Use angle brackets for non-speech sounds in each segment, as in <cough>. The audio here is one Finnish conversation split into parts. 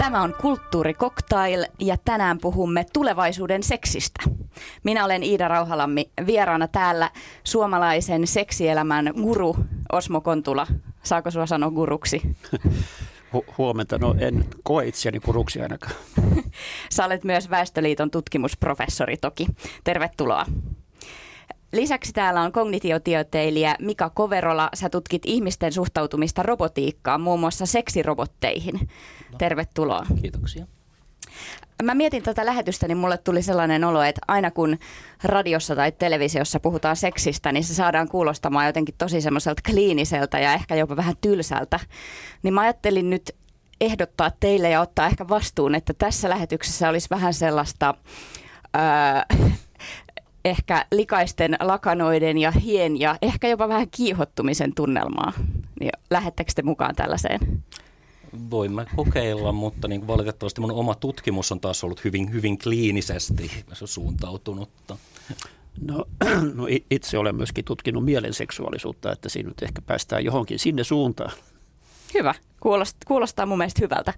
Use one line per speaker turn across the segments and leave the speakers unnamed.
Tämä on Kulttuuri Cocktail ja tänään puhumme tulevaisuuden seksistä. Minä olen Iida Rauhalammi, vieraana täällä suomalaisen seksielämän guru Osmo Kontula. Saako sinua sanoa guruksi?
Hu- huomenta, no en koe itseäni guruksi ainakaan. <laughs>
Sä olet myös Väestöliiton tutkimusprofessori toki. Tervetuloa. Lisäksi täällä on kognitiotioteilijä Mika Koverola. Sä tutkit ihmisten suhtautumista robotiikkaan, muun muassa seksirobotteihin. No. Tervetuloa.
Kiitoksia.
Mä mietin tätä lähetystä, niin mulle tuli sellainen olo, että aina kun radiossa tai televisiossa puhutaan seksistä, niin se saadaan kuulostamaan jotenkin tosi semmoiselta kliiniseltä ja ehkä jopa vähän tylsältä. Niin mä ajattelin nyt ehdottaa teille ja ottaa ehkä vastuun, että tässä lähetyksessä olisi vähän sellaista... Öö, ehkä likaisten lakanoiden ja hien ja ehkä jopa vähän kiihottumisen tunnelmaa. Niin lähettekö te mukaan tällaiseen?
Voimme kokeilla, mutta niin valitettavasti mun oma tutkimus on taas ollut hyvin, hyvin kliinisesti suuntautunutta.
No, <clears throat> no itse olen myöskin tutkinut mielen seksuaalisuutta, että siinä nyt ehkä päästään johonkin sinne suuntaan.
Hyvä. Kuulostaa, kuulostaa mun mielestä hyvältä.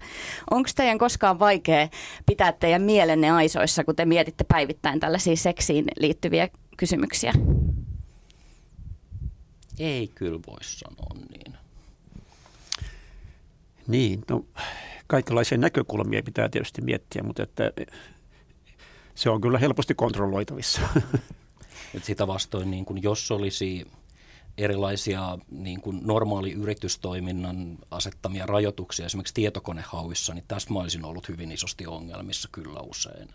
Onko teidän koskaan vaikea pitää teidän mielenne aisoissa, kun te mietitte päivittäin tällaisia seksiin liittyviä kysymyksiä?
Ei kyllä voi sanoa niin.
Niin, no kaikenlaisia näkökulmia pitää tietysti miettiä, mutta että se on kyllä helposti kontrolloitavissa. <laughs>
Et sitä vastoin, niin kun jos olisi erilaisia niin kuin normaali yritystoiminnan asettamia rajoituksia esimerkiksi tietokonehauissa, niin tästä mä olisin ollut hyvin isosti ongelmissa kyllä usein.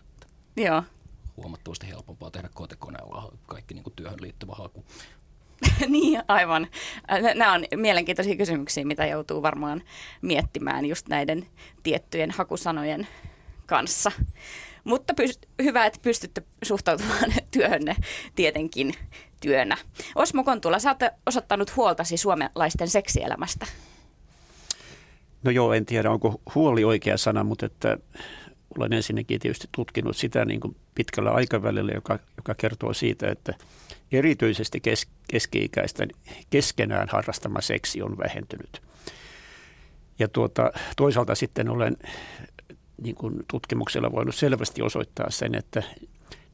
Joo.
Huomattavasti helpompaa tehdä kotekoneella kaikki niin kuin työhön liittyvä haku. <laughs>
niin, aivan. Nämä on mielenkiintoisia kysymyksiä, mitä joutuu varmaan miettimään just näiden tiettyjen hakusanojen kanssa. Mutta pyst- hyvä, että pystytte suhtautumaan <laughs> työhönne tietenkin työnä. Osmo Kontula, sä oot osoittanut huoltasi suomalaisten seksielämästä.
No joo, en tiedä onko huoli oikea sana, mutta että olen ensinnäkin tietysti tutkinut sitä niin kuin pitkällä aikavälillä, joka, joka kertoo siitä, että erityisesti kes, keski-ikäisten keskenään harrastama seksi on vähentynyt. Ja tuota, toisaalta sitten olen niin kuin tutkimuksella voinut selvästi osoittaa sen, että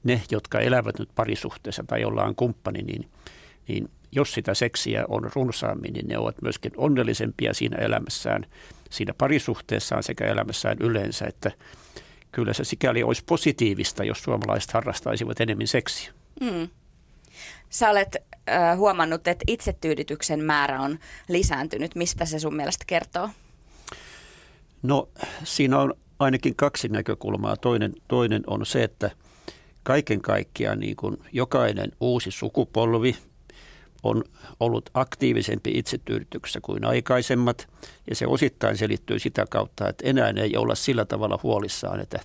ne, jotka elävät nyt parisuhteessa tai jolla on kumppani, niin, niin jos sitä seksiä on runsaammin, niin ne ovat myöskin onnellisempia siinä elämässään, siinä parisuhteessaan sekä elämässään yleensä, että kyllä se sikäli olisi positiivista, jos suomalaiset harrastaisivat enemmän seksiä. Mm.
Sä olet äh, huomannut, että itsetyydytyksen määrä on lisääntynyt. Mistä se sun mielestä kertoo?
No siinä on ainakin kaksi näkökulmaa. Toinen, toinen on se, että kaiken kaikkiaan niin kuin jokainen uusi sukupolvi on ollut aktiivisempi itsetyydytyksessä kuin aikaisemmat. Ja se osittain selittyy sitä kautta, että enää ei olla sillä tavalla huolissaan, että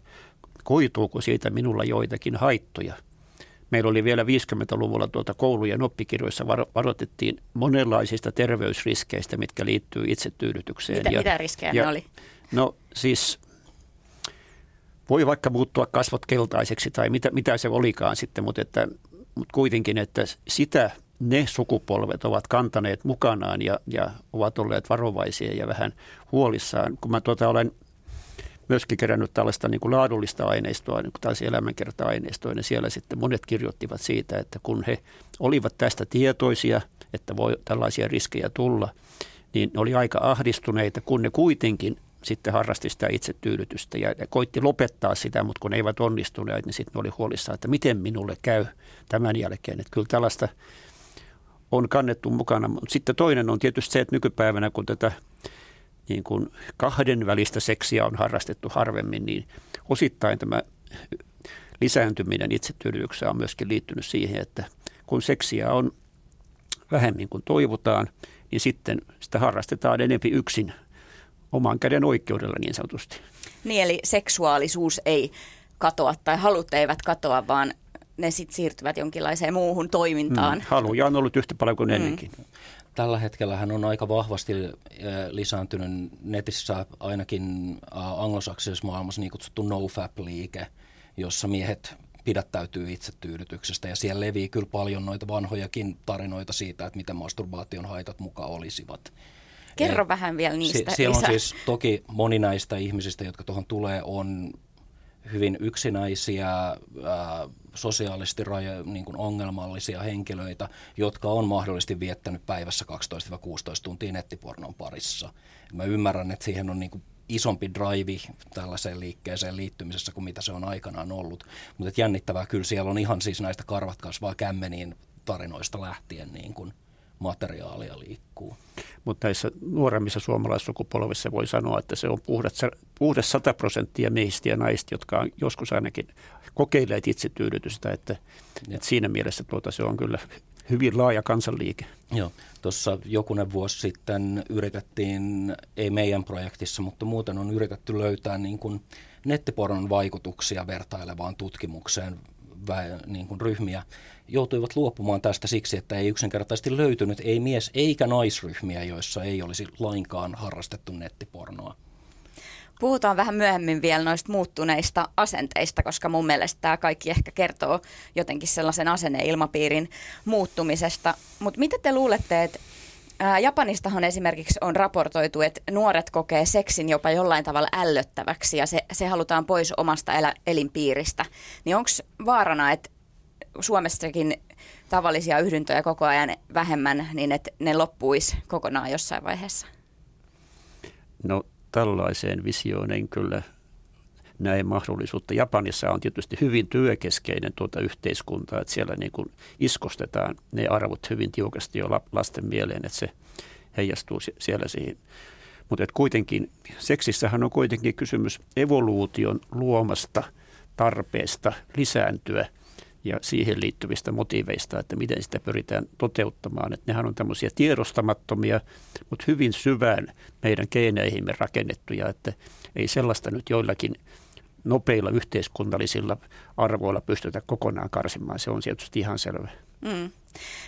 koituuko siitä minulla joitakin haittoja. Meillä oli vielä 50-luvulla tuota koulujen oppikirjoissa varo- varoitettiin monenlaisista terveysriskeistä, mitkä liittyy itsetyydytykseen.
Mitä, ja, mitä riskejä ja, ne oli?
No siis voi vaikka muuttua kasvot keltaiseksi tai mitä, mitä se olikaan sitten, mutta, että, mutta kuitenkin, että sitä ne sukupolvet ovat kantaneet mukanaan ja, ja ovat olleet varovaisia ja vähän huolissaan. Kun mä tuota olen myöskin kerännyt tällaista niin kuin laadullista aineistoa, niin kuin taas elämänkerta-aineistoa, niin siellä sitten monet kirjoittivat siitä, että kun he olivat tästä tietoisia, että voi tällaisia riskejä tulla, niin ne oli aika ahdistuneita, kun ne kuitenkin sitten harrasti sitä itsetyydytystä ja, koitti lopettaa sitä, mutta kun ne eivät onnistuneet, niin sitten oli huolissaan, että miten minulle käy tämän jälkeen. Että kyllä tällaista on kannettu mukana. Sitten toinen on tietysti se, että nykypäivänä kun tätä niin kuin kahden välistä seksiä on harrastettu harvemmin, niin osittain tämä lisääntyminen itsetyydytyksessä on myöskin liittynyt siihen, että kun seksiä on vähemmän kuin toivotaan, niin sitten sitä harrastetaan enempi yksin oman käden oikeudella niin sanotusti.
Niin, eli seksuaalisuus ei katoa tai halut eivät katoa, vaan ne sitten siirtyvät jonkinlaiseen muuhun toimintaan. Mm,
haluja on ollut yhtä paljon kuin mm. ennenkin.
Tällä hetkellä hän on aika vahvasti äh, lisääntynyt netissä ainakin äh, anglosaksisessa maailmassa niin kutsuttu nofap-liike, jossa miehet pidättäytyy itsetyydytyksestä ja siellä levii kyllä paljon noita vanhojakin tarinoita siitä, että miten masturbaation haitat mukaan olisivat
Kerro vähän vielä niistä
Sie- Siellä on siis toki moni näistä ihmisistä, jotka tuohon tulee, on hyvin yksinäisiä, ää, sosiaalisesti rajo, niin kuin ongelmallisia henkilöitä, jotka on mahdollisesti viettänyt päivässä 12-16 tuntia nettipornon parissa. Mä ymmärrän, että siihen on niin kuin isompi drive tällaiseen liikkeeseen liittymisessä kuin mitä se on aikanaan ollut. Mutta jännittävää kyllä siellä on ihan siis näistä karvat kasvaa kämmeniin tarinoista lähtien niin kuin materiaalia liikkuu.
Mutta näissä nuoremmissa suomalaissukupolvissa voi sanoa, että se on puhdas, puhdas 100 prosenttia miehistä ja naista, jotka on joskus ainakin kokeilleet itsetyydytystä, että, että siinä mielessä tuota, se on kyllä hyvin laaja kansanliike.
Joo, tuossa jokunen vuosi sitten yritettiin, ei meidän projektissa, mutta muuten on yritetty löytää niin kuin nettipornon vaikutuksia vertailevaan tutkimukseen niin kuin ryhmiä joutuivat luopumaan tästä siksi, että ei yksinkertaisesti löytynyt ei mies- eikä naisryhmiä, joissa ei olisi lainkaan harrastettu nettipornoa.
Puhutaan vähän myöhemmin vielä noista muuttuneista asenteista, koska mun mielestä tämä kaikki ehkä kertoo jotenkin sellaisen asenneilmapiirin muuttumisesta. Mutta mitä te luulette, että Japanistahan esimerkiksi on raportoitu, että nuoret kokee seksin jopa jollain tavalla ällöttäväksi ja se, se halutaan pois omasta elä, elinpiiristä. Niin onko vaarana, että Suomessakin tavallisia yhdyntöjä koko ajan vähemmän, niin että ne loppuisi kokonaan jossain vaiheessa?
No tällaiseen visioon en kyllä näe mahdollisuutta. Japanissa on tietysti hyvin työkeskeinen tuota yhteiskunta, että siellä niin kuin iskostetaan ne arvot hyvin tiukasti jo lasten mieleen, että se heijastuu siellä siihen. Mutta kuitenkin seksissähän on kuitenkin kysymys evoluution luomasta tarpeesta lisääntyä ja siihen liittyvistä motiiveista, että miten sitä pyritään toteuttamaan. Että nehän on tämmöisiä tiedostamattomia, mutta hyvin syvään meidän geeneihimme rakennettuja, että ei sellaista nyt joillakin nopeilla yhteiskunnallisilla arvoilla pystytä kokonaan karsimaan. Se on tietysti ihan selvä. Mm.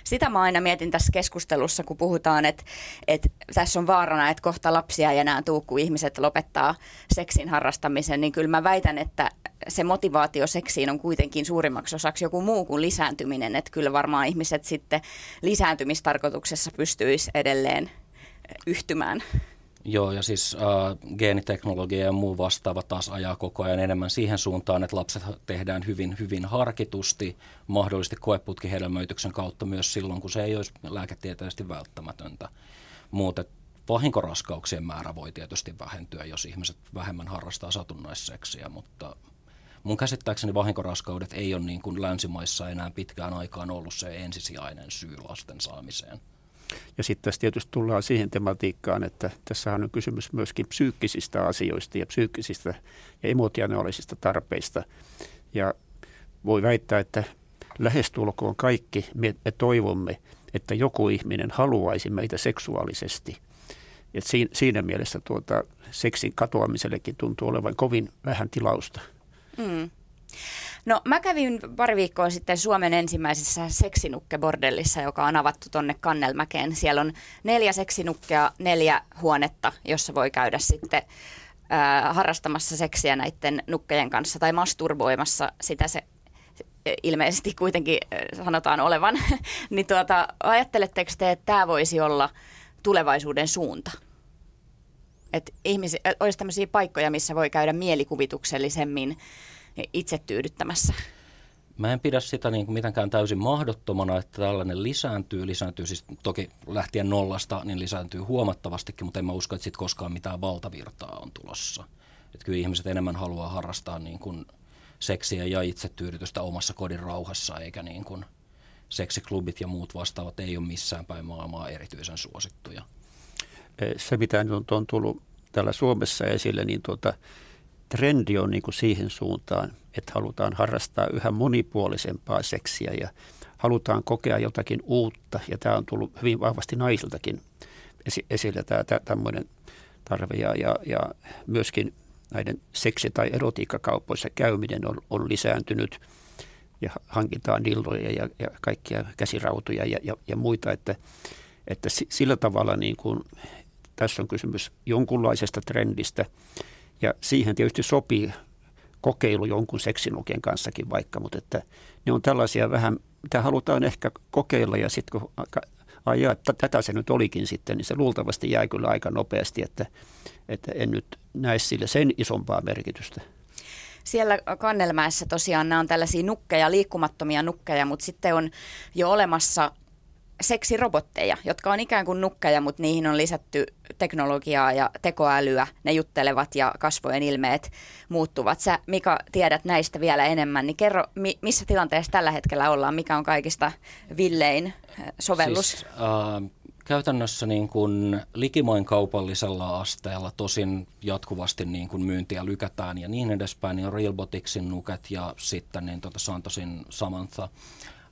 Sitä mä aina mietin tässä keskustelussa, kun puhutaan, että, että tässä on vaarana, että kohta lapsia ei enää tuu, kun ihmiset lopettaa seksin harrastamisen, niin kyllä mä väitän, että se motivaatio seksiin on kuitenkin suurimmaksi osaksi joku muu kuin lisääntyminen, että kyllä varmaan ihmiset sitten lisääntymistarkoituksessa pystyisi edelleen yhtymään.
Joo, ja siis äh, geeniteknologia ja muu vastaava taas ajaa koko ajan enemmän siihen suuntaan, että lapset tehdään hyvin, hyvin harkitusti, mahdollisesti koeputkihedelmöityksen kautta myös silloin, kun se ei olisi lääketieteellisesti välttämätöntä. Muuten vahinkoraskauksien määrä voi tietysti vähentyä, jos ihmiset vähemmän harrastaa satunnaisseksiä, mutta mun käsittääkseni vahinkoraskaudet ei ole niin kuin länsimaissa enää pitkään aikaan ollut se ensisijainen syy lasten saamiseen.
Ja sitten tässä tietysti tullaan siihen tematiikkaan, että tässä on kysymys myöskin psyykkisistä asioista ja psyykkisistä ja emotionaalisista tarpeista. Ja voi väittää, että lähestulkoon kaikki me, me toivomme, että joku ihminen haluaisi meitä seksuaalisesti. Et siinä, siinä mielessä tuota, seksin katoamisellekin tuntuu olevan kovin vähän tilausta. Mm.
No mä kävin pari viikkoa sitten Suomen ensimmäisessä seksinukkebordellissa, joka on avattu tonne Kannelmäkeen. Siellä on neljä seksinukkea, neljä huonetta, jossa voi käydä sitten äh, harrastamassa seksiä näiden nukkejen kanssa tai masturboimassa sitä se ilmeisesti kuitenkin sanotaan olevan. <laughs> niin tuota, ajatteletteko te, että tämä voisi olla tulevaisuuden suunta? Että ihmisi, olisi tämmöisiä paikkoja, missä voi käydä mielikuvituksellisemmin itse tyydyttämässä.
Mä en pidä sitä niin kuin mitenkään täysin mahdottomana, että tällainen lisääntyy. Lisääntyy siis toki lähtien nollasta, niin lisääntyy huomattavastikin, mutta en mä usko, että sit koskaan mitään valtavirtaa on tulossa. Että kyllä ihmiset enemmän haluaa harrastaa niin kuin seksiä ja itsetyydytystä omassa kodin rauhassa, eikä niin kuin seksiklubit ja muut vastaavat ei ole missään päin maailmaa erityisen suosittuja.
Se, mitä nyt on tullut täällä Suomessa esille, niin tuota, trendi on niin kuin siihen suuntaan, että halutaan harrastaa yhä monipuolisempaa seksiä ja halutaan kokea jotakin uutta. Ja tämä on tullut hyvin vahvasti naisiltakin esille tämä, tämä tämmöinen tarve. Ja, ja, ja myöskin näiden seksi- tai erotiikkakaupoissa käyminen on, on lisääntynyt ja hankitaan dilloja ja, ja kaikkia käsirautuja ja, ja, ja muita, että, että sillä tavalla niin kuin, tässä on kysymys jonkunlaisesta trendistä, ja siihen tietysti sopii kokeilu jonkun seksinukien kanssakin vaikka, mutta että ne on tällaisia vähän, mitä halutaan ehkä kokeilla ja sitten kun ai jaa, tätä se nyt olikin sitten, niin se luultavasti jää kyllä aika nopeasti, että, että en nyt näe sille sen isompaa merkitystä.
Siellä Kannelmäessä tosiaan nämä on tällaisia nukkeja, liikkumattomia nukkeja, mutta sitten on jo olemassa seksirobotteja, jotka on ikään kuin nukkeja, mutta niihin on lisätty teknologiaa ja tekoälyä. Ne juttelevat ja kasvojen ilmeet muuttuvat. Sä, Mika, tiedät näistä vielä enemmän, niin kerro, missä tilanteessa tällä hetkellä ollaan? Mikä on kaikista villein eh, sovellus? Siis, äh,
käytännössä niin kuin likimoin kaupallisella asteella tosin jatkuvasti niin kuin myyntiä lykätään ja niin edespäin, niin on Realboticsin nuket ja sitten niin tota Santosin Samantha.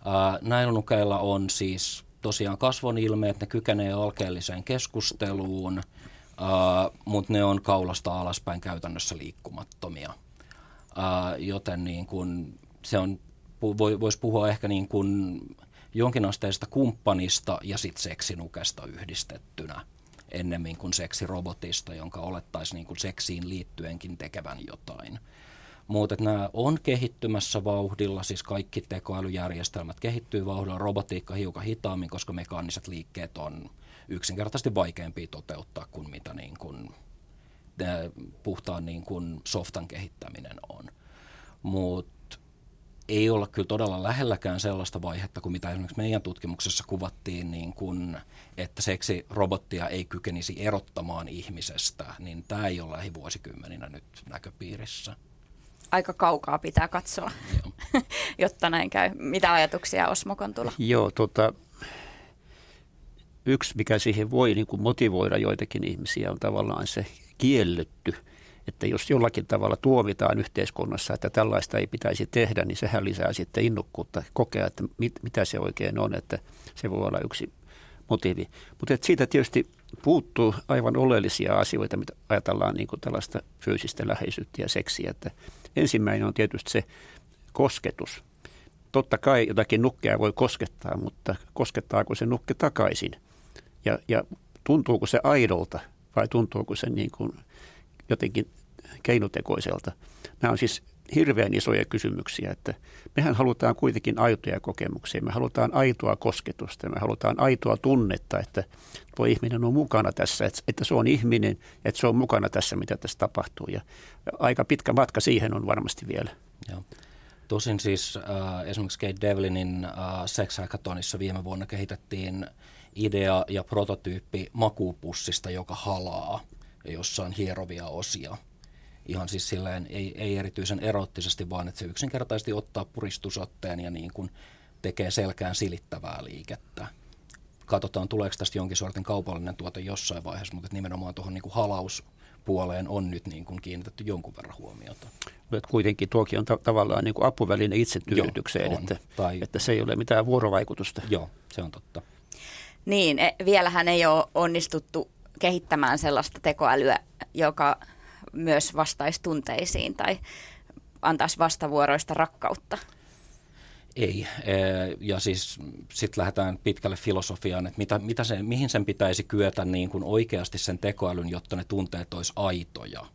Ää, näillä nukeilla on siis tosiaan kasvon ilmeet, ne kykenee alkeelliseen keskusteluun, ää, mutta ne on kaulasta alaspäin käytännössä liikkumattomia. Ää, joten niin kuin se on, voisi puhua ehkä niin kuin jonkinasteista kumppanista ja sitten seksinukesta yhdistettynä ennemmin kuin seksirobotista, jonka olettaisiin niin kuin seksiin liittyenkin tekevän jotain. Mutta nämä on kehittymässä vauhdilla, siis kaikki tekoälyjärjestelmät kehittyy vauhdilla, robotiikka hiukan hitaammin, koska mekaaniset liikkeet on yksinkertaisesti vaikeampia toteuttaa kuin mitä niin kuin, puhtaan niin kuin softan kehittäminen on. Mutta ei olla kyllä todella lähelläkään sellaista vaihetta kuin mitä esimerkiksi meidän tutkimuksessa kuvattiin, niin kuin, että seksirobottia ei kykenisi erottamaan ihmisestä, niin tämä ei ole lähivuosikymmeninä nyt näköpiirissä.
Aika kaukaa pitää katsoa, <laughs> jotta näin käy. Mitä ajatuksia Osmo Kontula?
Joo, tota, yksi mikä siihen voi niin kuin motivoida joitakin ihmisiä on tavallaan se kielletty – että jos jollakin tavalla tuomitaan yhteiskunnassa, että tällaista ei pitäisi tehdä, niin sehän lisää sitten innokkuutta kokea, että mit, mitä se oikein on, että se voi olla yksi motiivi. Mutta siitä tietysti puuttuu aivan oleellisia asioita, mitä ajatellaan niin kuin tällaista fyysistä läheisyyttä ja seksiä. Että ensimmäinen on tietysti se kosketus. Totta kai jotakin nukkea voi koskettaa, mutta koskettaako se nukke takaisin? Ja, ja tuntuuko se aidolta vai tuntuuko se niin kuin jotenkin keinotekoiselta. Nämä on siis hirveän isoja kysymyksiä, että mehän halutaan kuitenkin aitoja kokemuksia, me halutaan aitoa kosketusta, me halutaan aitoa tunnetta, että tuo ihminen on mukana tässä, että se on ihminen, että se on mukana tässä, mitä tässä tapahtuu. Ja aika pitkä matka siihen on varmasti vielä.
Joo. Tosin siis äh, esimerkiksi Kate Devlinin äh, Sex Hackathonissa viime vuonna kehitettiin idea ja prototyyppi makuupussista, joka halaa jossa on hierovia osia – ihan siis silleen, ei, ei erityisen erottisesti, vaan että se yksinkertaisesti ottaa puristusotteen ja niin kuin tekee selkään silittävää liikettä. Katsotaan, tuleeko tästä jonkin sortin kaupallinen tuote jossain vaiheessa, mutta nimenomaan tuohon niin kuin halauspuoleen on nyt niin kuin kiinnitetty jonkun verran huomiota.
Mutta kuitenkin tuokin on ta- tavallaan niin kuin apuväline itsetyydytykseen, että, tai... että se ei ole mitään vuorovaikutusta.
Joo, se on totta.
Niin, e, vielähän ei ole onnistuttu kehittämään sellaista tekoälyä, joka myös vastaisi tunteisiin tai antaisi vastavuoroista rakkautta?
Ei. Ja siis sitten lähdetään pitkälle filosofiaan, että mitä, mitä se, mihin sen pitäisi kyetä niin kuin oikeasti sen tekoälyn, jotta ne tunteet olisi aitoja.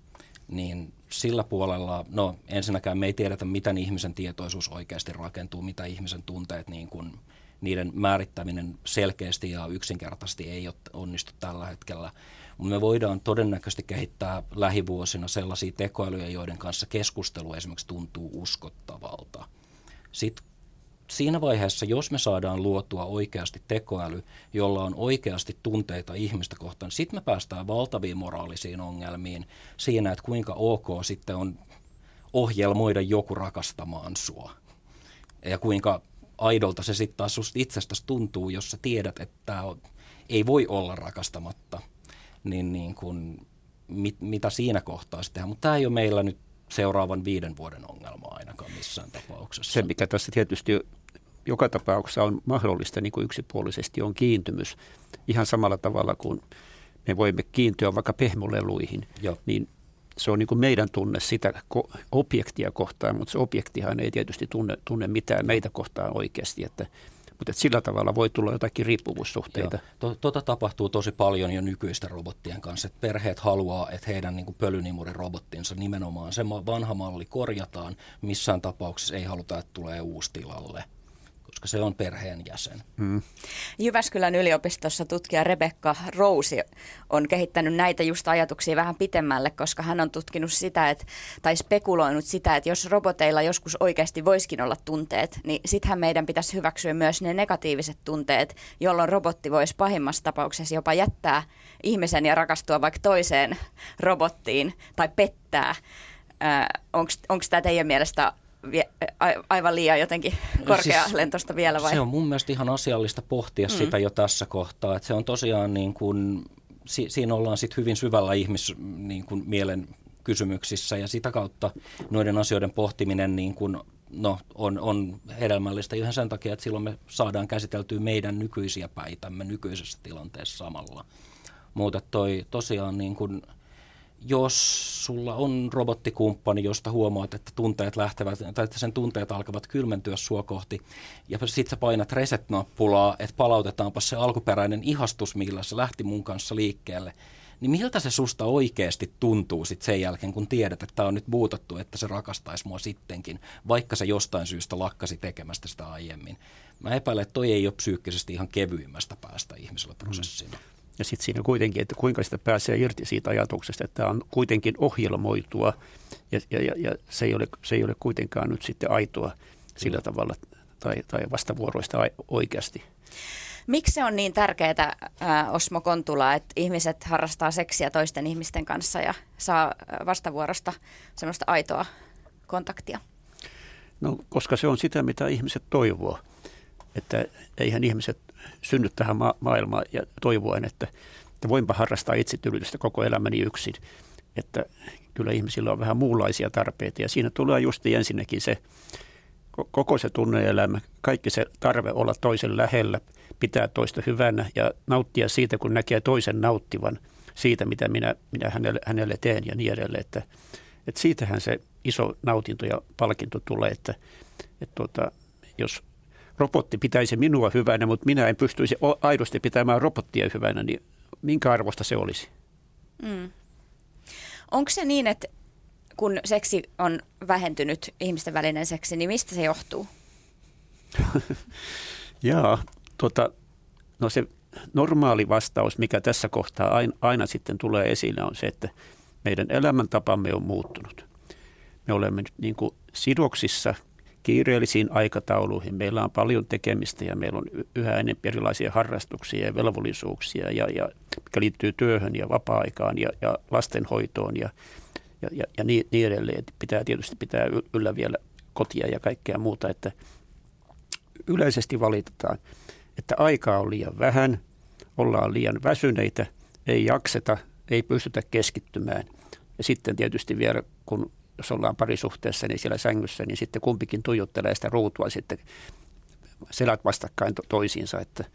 Niin sillä puolella, no ensinnäkään me ei tiedetä, miten ihmisen tietoisuus oikeasti rakentuu, mitä ihmisen tunteet, niin kuin, niiden määrittäminen selkeästi ja yksinkertaisesti ei onnistu tällä hetkellä. Mutta me voidaan todennäköisesti kehittää lähivuosina sellaisia tekoälyjä, joiden kanssa keskustelu esimerkiksi tuntuu uskottavalta. Sitten siinä vaiheessa, jos me saadaan luotua oikeasti tekoäly, jolla on oikeasti tunteita ihmistä kohtaan, sitten me päästään valtaviin moraalisiin ongelmiin siinä, että kuinka ok sitten on ohjelmoida joku rakastamaan sua. Ja kuinka aidolta se sitten taas susta itsestäsi tuntuu, jos sä tiedät, että tämä ei voi olla rakastamatta – niin, niin kuin, mit, mitä siinä kohtaa sitten tehdään. Mutta tämä ei ole meillä nyt seuraavan viiden vuoden ongelma ainakaan missään tapauksessa.
Se, mikä tässä tietysti joka tapauksessa on mahdollista niin kuin yksipuolisesti, on kiintymys. Ihan samalla tavalla kuin me voimme kiintyä vaikka pehmoleluihin, Joo. niin se on niin kuin meidän tunne sitä objektia kohtaan, mutta se objektihan ei tietysti tunne, tunne mitään meitä kohtaan oikeasti, että mutta sillä tavalla voi tulla jotakin riippuvuussuhteita.
Tota tapahtuu tosi paljon jo nykyisten robottien kanssa, että perheet haluaa, että heidän niin pölynimuri-robottinsa nimenomaan se vanha malli korjataan. Missään tapauksessa ei haluta, että tulee uusi tilalle koska se on perheenjäsen. Mm.
Jyväskylän yliopistossa tutkija Rebekka Rousi on kehittänyt näitä just ajatuksia vähän pitemmälle, koska hän on tutkinut sitä, että, tai spekuloinut sitä, että jos roboteilla joskus oikeasti voisikin olla tunteet, niin sittenhän meidän pitäisi hyväksyä myös ne negatiiviset tunteet, jolloin robotti voisi pahimmassa tapauksessa jopa jättää ihmisen ja rakastua vaikka toiseen robottiin tai pettää. Onko tämä teidän mielestä aivan liian jotenkin korkealentosta siis, vielä vai?
Se on mun mielestä ihan asiallista pohtia mm. sitä jo tässä kohtaa. Että se on tosiaan niin kuin, si, siinä ollaan sitten hyvin syvällä ihmis niin kuin mielen kysymyksissä ja sitä kautta noiden asioiden pohtiminen niin kuin, no, on, on hedelmällistä ihan sen takia, että silloin me saadaan käsiteltyä meidän nykyisiä päitämme nykyisessä tilanteessa samalla. Mutta toi tosiaan niin kuin, jos sulla on robottikumppani, josta huomaat, että tunteet lähtevät, tai että sen tunteet alkavat kylmentyä sua kohti, ja sitten sä painat reset-nappulaa, että palautetaanpa se alkuperäinen ihastus, millä se lähti mun kanssa liikkeelle, niin miltä se susta oikeasti tuntuu sit sen jälkeen, kun tiedät, että tämä on nyt buutattu, että se rakastaisi mua sittenkin, vaikka se jostain syystä lakkasi tekemästä sitä aiemmin. Mä epäilen, että toi ei ole psyykkisesti ihan kevyimmästä päästä ihmisellä prosessina. Mm.
Ja sitten siinä kuitenkin, että kuinka sitä pääsee irti siitä ajatuksesta, että tämä on kuitenkin ohjelmoitua ja, ja, ja se, ei ole, se ei ole kuitenkaan nyt sitten aitoa sillä tavalla tai, tai vastavuoroista oikeasti.
Miksi se on niin tärkeää, Osmo Kontula, että ihmiset harrastaa seksiä toisten ihmisten kanssa ja saa vastavuorosta semmoista aitoa kontaktia?
No, koska se on sitä, mitä ihmiset toivoo. Että eihän ihmiset synny tähän ma- maailmaan ja toivoen, että, että voinpa harrastaa itsetyydytystä koko elämäni yksin. Että kyllä ihmisillä on vähän muunlaisia tarpeita ja siinä tulee just ensinnäkin se koko se tunneelämä, kaikki se tarve olla toisen lähellä, pitää toista hyvänä ja nauttia siitä, kun näkee toisen nauttivan siitä, mitä minä, minä hänelle, hänelle teen ja niin edelleen. Että, että siitähän se iso nautinto ja palkinto tulee, että, että tuota, jos robotti pitäisi minua hyvänä, mutta minä en pystyisi aidosti pitämään robottia hyvänä, niin minkä arvosta se olisi? Mm.
Onko se niin, että kun seksi on vähentynyt, ihmisten välinen seksi, niin mistä se johtuu? <laughs>
Jaa, tota, no se normaali vastaus, mikä tässä kohtaa aina, aina sitten tulee esille, on se, että meidän elämäntapamme on muuttunut. Me olemme nyt niin kuin sidoksissa kiireellisiin aikatauluihin. Meillä on paljon tekemistä ja meillä on yhä enemmän erilaisia harrastuksia ja velvollisuuksia, ja, ja, mikä liittyy työhön ja vapaa-aikaan ja, ja lastenhoitoon ja, ja, ja, ja niin, niin edelleen. Pitää tietysti pitää yllä vielä kotia ja kaikkea muuta, että yleisesti valitetaan, että aikaa on liian vähän, ollaan liian väsyneitä, ei jakseta, ei pystytä keskittymään. Ja sitten tietysti vielä, kun jos ollaan parisuhteessa, niin siellä sängyssä, niin sitten kumpikin tuijottelee sitä ruutua sitten selät vastakkain to- toisiinsa, että,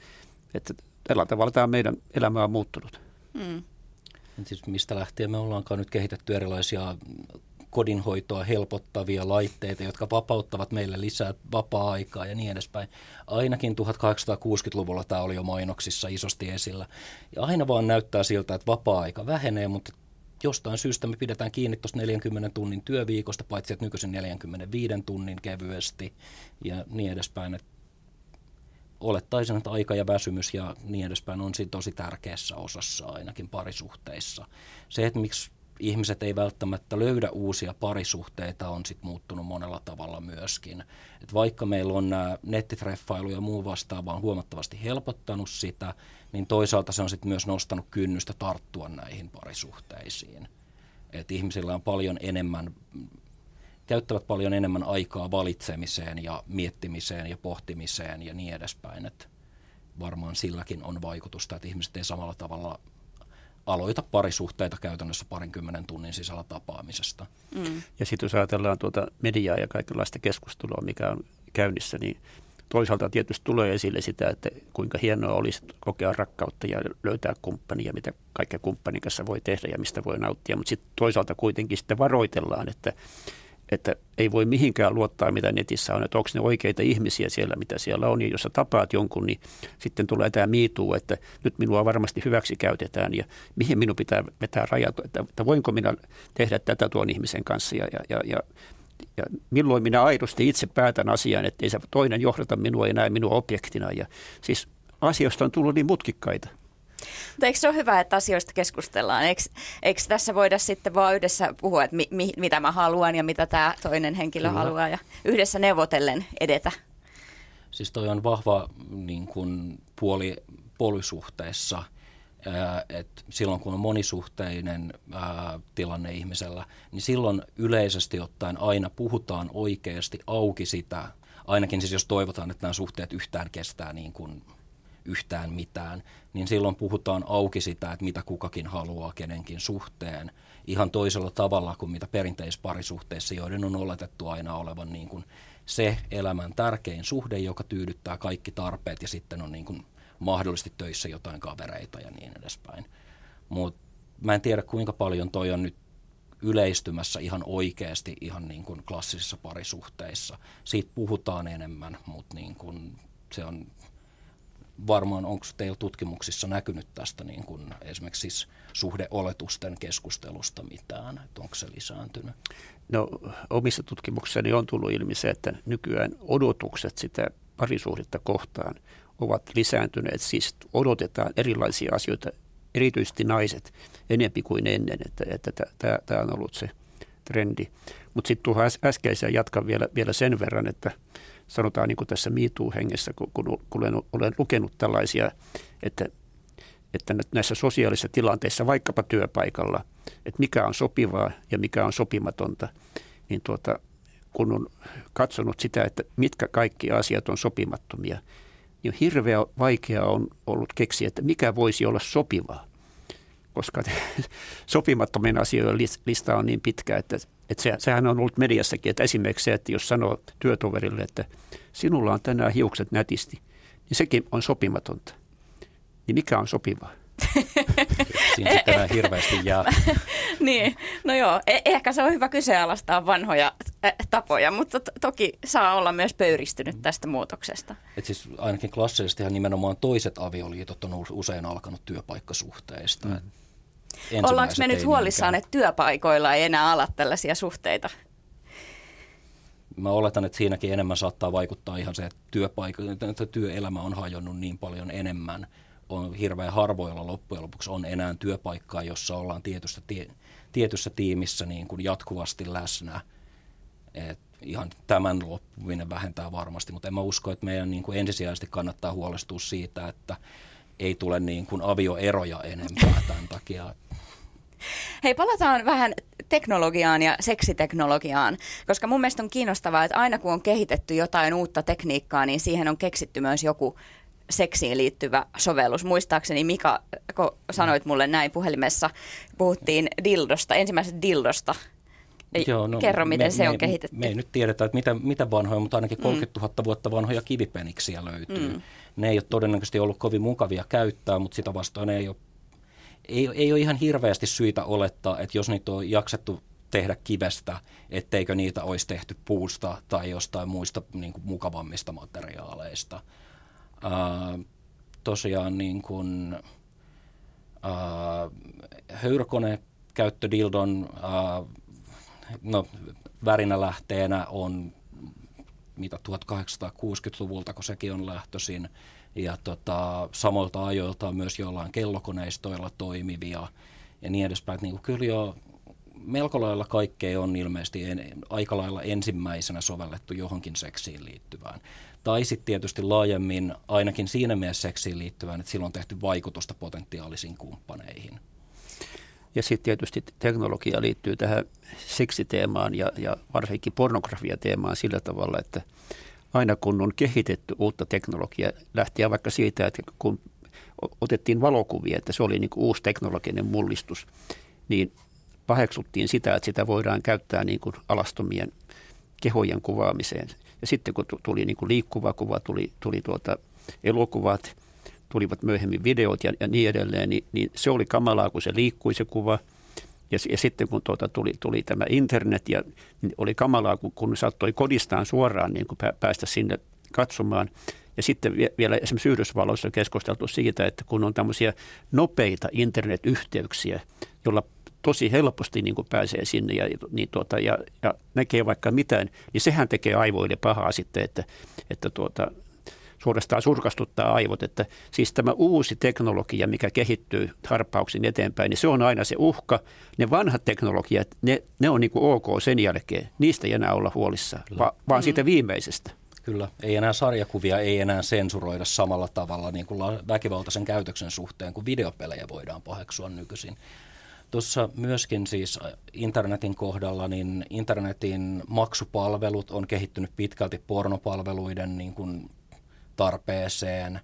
että tällä tavalla tämä meidän elämä on muuttunut. Mm.
Siis mistä lähtien me ollaankaan nyt kehitetty erilaisia kodinhoitoa helpottavia laitteita, jotka vapauttavat meille lisää vapaa-aikaa ja niin edespäin. Ainakin 1860-luvulla tämä oli jo mainoksissa isosti esillä. Ja aina vaan näyttää siltä, että vapaa-aika vähenee, mutta jostain syystä me pidetään kiinni tuosta 40 tunnin työviikosta, paitsi että nykyisin 45 tunnin kevyesti ja niin edespäin. Että olettaisin, että aika ja väsymys ja niin edespäin on siinä tosi tärkeässä osassa ainakin parisuhteissa. Se, että miksi ihmiset ei välttämättä löydä uusia parisuhteita, on sitten muuttunut monella tavalla myöskin. Et vaikka meillä on nämä nettitreffailu ja muu vastaava on huomattavasti helpottanut sitä, niin toisaalta se on sitten myös nostanut kynnystä tarttua näihin parisuhteisiin. Et ihmisillä on paljon enemmän, käyttävät paljon enemmän aikaa valitsemiseen ja miettimiseen ja pohtimiseen ja niin edespäin. Et varmaan silläkin on vaikutusta, että ihmiset ei samalla tavalla aloita parisuhteita käytännössä parinkymmenen tunnin sisällä tapaamisesta.
Mm. Ja sitten jos ajatellaan tuota mediaa ja kaikenlaista keskustelua, mikä on käynnissä, niin toisaalta tietysti tulee esille sitä, että kuinka hienoa olisi kokea rakkautta ja löytää kumppania, mitä kaikkea kumppanin kanssa voi tehdä ja mistä voi nauttia. Mutta sitten toisaalta kuitenkin sitten varoitellaan, että että ei voi mihinkään luottaa, mitä netissä on, että onko ne oikeita ihmisiä siellä, mitä siellä on. Ja jos sä tapaat jonkun, niin sitten tulee tämä miituu, että nyt minua varmasti hyväksi käytetään ja mihin minun pitää vetää rajat, että, että voinko minä tehdä tätä tuon ihmisen kanssa. Ja, ja, ja, ja milloin minä aidosti itse päätän asian, että ei se toinen johdata minua näe minua objektina. Ja siis asioista on tullut niin mutkikkaita.
Mutta eikö se ole hyvä, että asioista keskustellaan? Eikö, eikö tässä voida sitten vaan yhdessä puhua, että mi, mi, mitä mä haluan ja mitä tämä toinen henkilö Kyllä. haluaa ja yhdessä neuvotellen edetä?
Siis toi on vahva niin kuin, puoli puolisuhteessa, että silloin kun on monisuhteinen ää, tilanne ihmisellä, niin silloin yleisesti ottaen aina puhutaan oikeasti auki sitä, ainakin siis jos toivotaan, että nämä suhteet yhtään kestää niin kuin yhtään mitään, niin silloin puhutaan auki sitä, että mitä kukakin haluaa kenenkin suhteen ihan toisella tavalla kuin mitä perinteisparisuhteissa, joiden on oletettu aina olevan niin kuin se elämän tärkein suhde, joka tyydyttää kaikki tarpeet ja sitten on niin kuin mahdollisesti töissä jotain kavereita ja niin edespäin. Mutta mä en tiedä kuinka paljon toi on nyt yleistymässä ihan oikeasti ihan niin kuin klassisissa parisuhteissa. Siitä puhutaan enemmän, mutta niin kuin se on varmaan, onko teillä tutkimuksissa näkynyt tästä niin kuin esimerkiksi siis suhdeoletusten keskustelusta mitään, että onko se lisääntynyt?
No omissa tutkimuksissani on tullut ilmi se, että nykyään odotukset sitä parisuhdetta kohtaan ovat lisääntyneet. Siis odotetaan erilaisia asioita, erityisesti naiset, enempi kuin ennen, että, että tämä on ollut se trendi. Mutta sitten tuohon äskeiseen jatkan vielä, vielä sen verran, että sanotaan niin kuin tässä MeToo-hengessä, kun, olen, olen lukenut tällaisia, että, että näissä sosiaalisissa tilanteissa, vaikkapa työpaikalla, että mikä on sopivaa ja mikä on sopimatonta, niin tuota, kun on katsonut sitä, että mitkä kaikki asiat on sopimattomia, niin hirveä vaikea on ollut keksiä, että mikä voisi olla sopivaa. Koska <laughs> sopimattomien asioiden lista on niin pitkä, että, että se, sehän on ollut mediassakin, että esimerkiksi se, että jos sanoo työtoverille, että sinulla on tänään hiukset nätisti, niin sekin on sopimatonta. Niin mikä on sopivaa? <laughs>
Siinä sitten hirveästi jää. <laughs>
niin, no joo, e- ehkä se on hyvä kyseenalaistaa vanhoja tapoja, mutta to- toki saa olla myös pöyristynyt tästä muutoksesta.
Et siis ainakin klassisesti nimenomaan toiset avioliitot on usein alkanut työpaikkasuhteista. Mm.
Ollaanko me nyt huolissaan, että työpaikoilla ei enää ala tällaisia suhteita?
Mä oletan, että siinäkin enemmän saattaa vaikuttaa ihan se, että, työpaik- että työelämä on hajonnut niin paljon enemmän – on hirveän harvoilla loppujen lopuksi on enää työpaikkaa, jossa ollaan tietyssä, tie, tietyssä tiimissä niin kuin jatkuvasti läsnä. Et ihan tämän loppuminen vähentää varmasti, mutta en mä usko, että meidän niin kuin ensisijaisesti kannattaa huolestua siitä, että ei tule niin kuin avioeroja enempää tämän takia.
Hei, palataan vähän teknologiaan ja seksiteknologiaan, koska mun mielestä on kiinnostavaa, että aina kun on kehitetty jotain uutta tekniikkaa, niin siihen on keksitty myös joku seksiin liittyvä sovellus. Muistaakseni Mika, kun sanoit mulle näin puhelimessa, puhuttiin dildosta, ensimmäisestä dildosta. Joo, no, Kerro, miten me, se on
me,
kehitetty.
Me ei nyt tiedetä, että mitä, mitä vanhoja, mutta ainakin 30 000 mm. vuotta vanhoja kivipeniksiä löytyy. Mm. Ne ei ole todennäköisesti ollut kovin mukavia käyttää, mutta sitä vastaan ei ole, ei, ei ole ihan hirveästi syitä olettaa, että jos niitä on jaksettu tehdä kivestä, etteikö niitä olisi tehty puusta tai jostain muista niin kuin, mukavammista materiaaleista – äh, tosiaan niin kuin, äh, höyrykone käyttödildon äh, no, värinälähteenä on mitä 1860-luvulta, kun sekin on lähtöisin. Ja tota, samoilta ajoilta on myös jollain kellokoneistoilla toimivia ja niin edespäin. Että niin kuin kyllä jo melko lailla kaikkea on ilmeisesti en, aika lailla ensimmäisenä sovellettu johonkin seksiin liittyvään. Tai sitten tietysti laajemmin ainakin siinä mielessä seksiin liittyvään, että silloin on tehty vaikutusta potentiaalisiin kumppaneihin.
Ja sitten tietysti teknologia liittyy tähän seksiteemaan ja, ja varsinkin pornografiateemaan sillä tavalla, että aina kun on kehitetty uutta teknologiaa, lähtien vaikka siitä, että kun otettiin valokuvia, että se oli niin kuin uusi teknologinen mullistus, niin paheksuttiin sitä, että sitä voidaan käyttää niin kuin alastomien kehojen kuvaamiseen. Ja sitten kun tuli niin kuin liikkuva kuva, tuli, tuli tuota elokuvat, tulivat myöhemmin videot ja, ja niin edelleen, niin, niin se oli kamalaa, kun se liikkui se kuva. Ja, ja sitten kun tuota tuli, tuli tämä internet, ja niin oli kamalaa, kun, kun saattoi kodistaan suoraan niin kuin päästä sinne katsomaan. Ja sitten vielä esimerkiksi Yhdysvalloissa on keskusteltu siitä, että kun on tämmöisiä nopeita internetyhteyksiä, jolla tosi helposti niin kuin pääsee sinne ja, niin tuota, ja, ja näkee vaikka mitään, niin sehän tekee aivoille pahaa sitten, että, että tuota, suorastaan surkastuttaa aivot, että siis tämä uusi teknologia, mikä kehittyy harppauksin eteenpäin, niin se on aina se uhka. Ne vanhat teknologiat, ne, ne on niin kuin ok sen jälkeen, niistä ei enää olla huolissaan, va, vaan mm. siitä viimeisestä.
Kyllä, ei enää sarjakuvia, ei enää sensuroida samalla tavalla niin kuin väkivaltaisen käytöksen suhteen, kun videopelejä voidaan paheksua nykyisin. Tuossa myöskin siis internetin kohdalla, niin internetin maksupalvelut on kehittynyt pitkälti pornopalveluiden niin kuin tarpeeseen,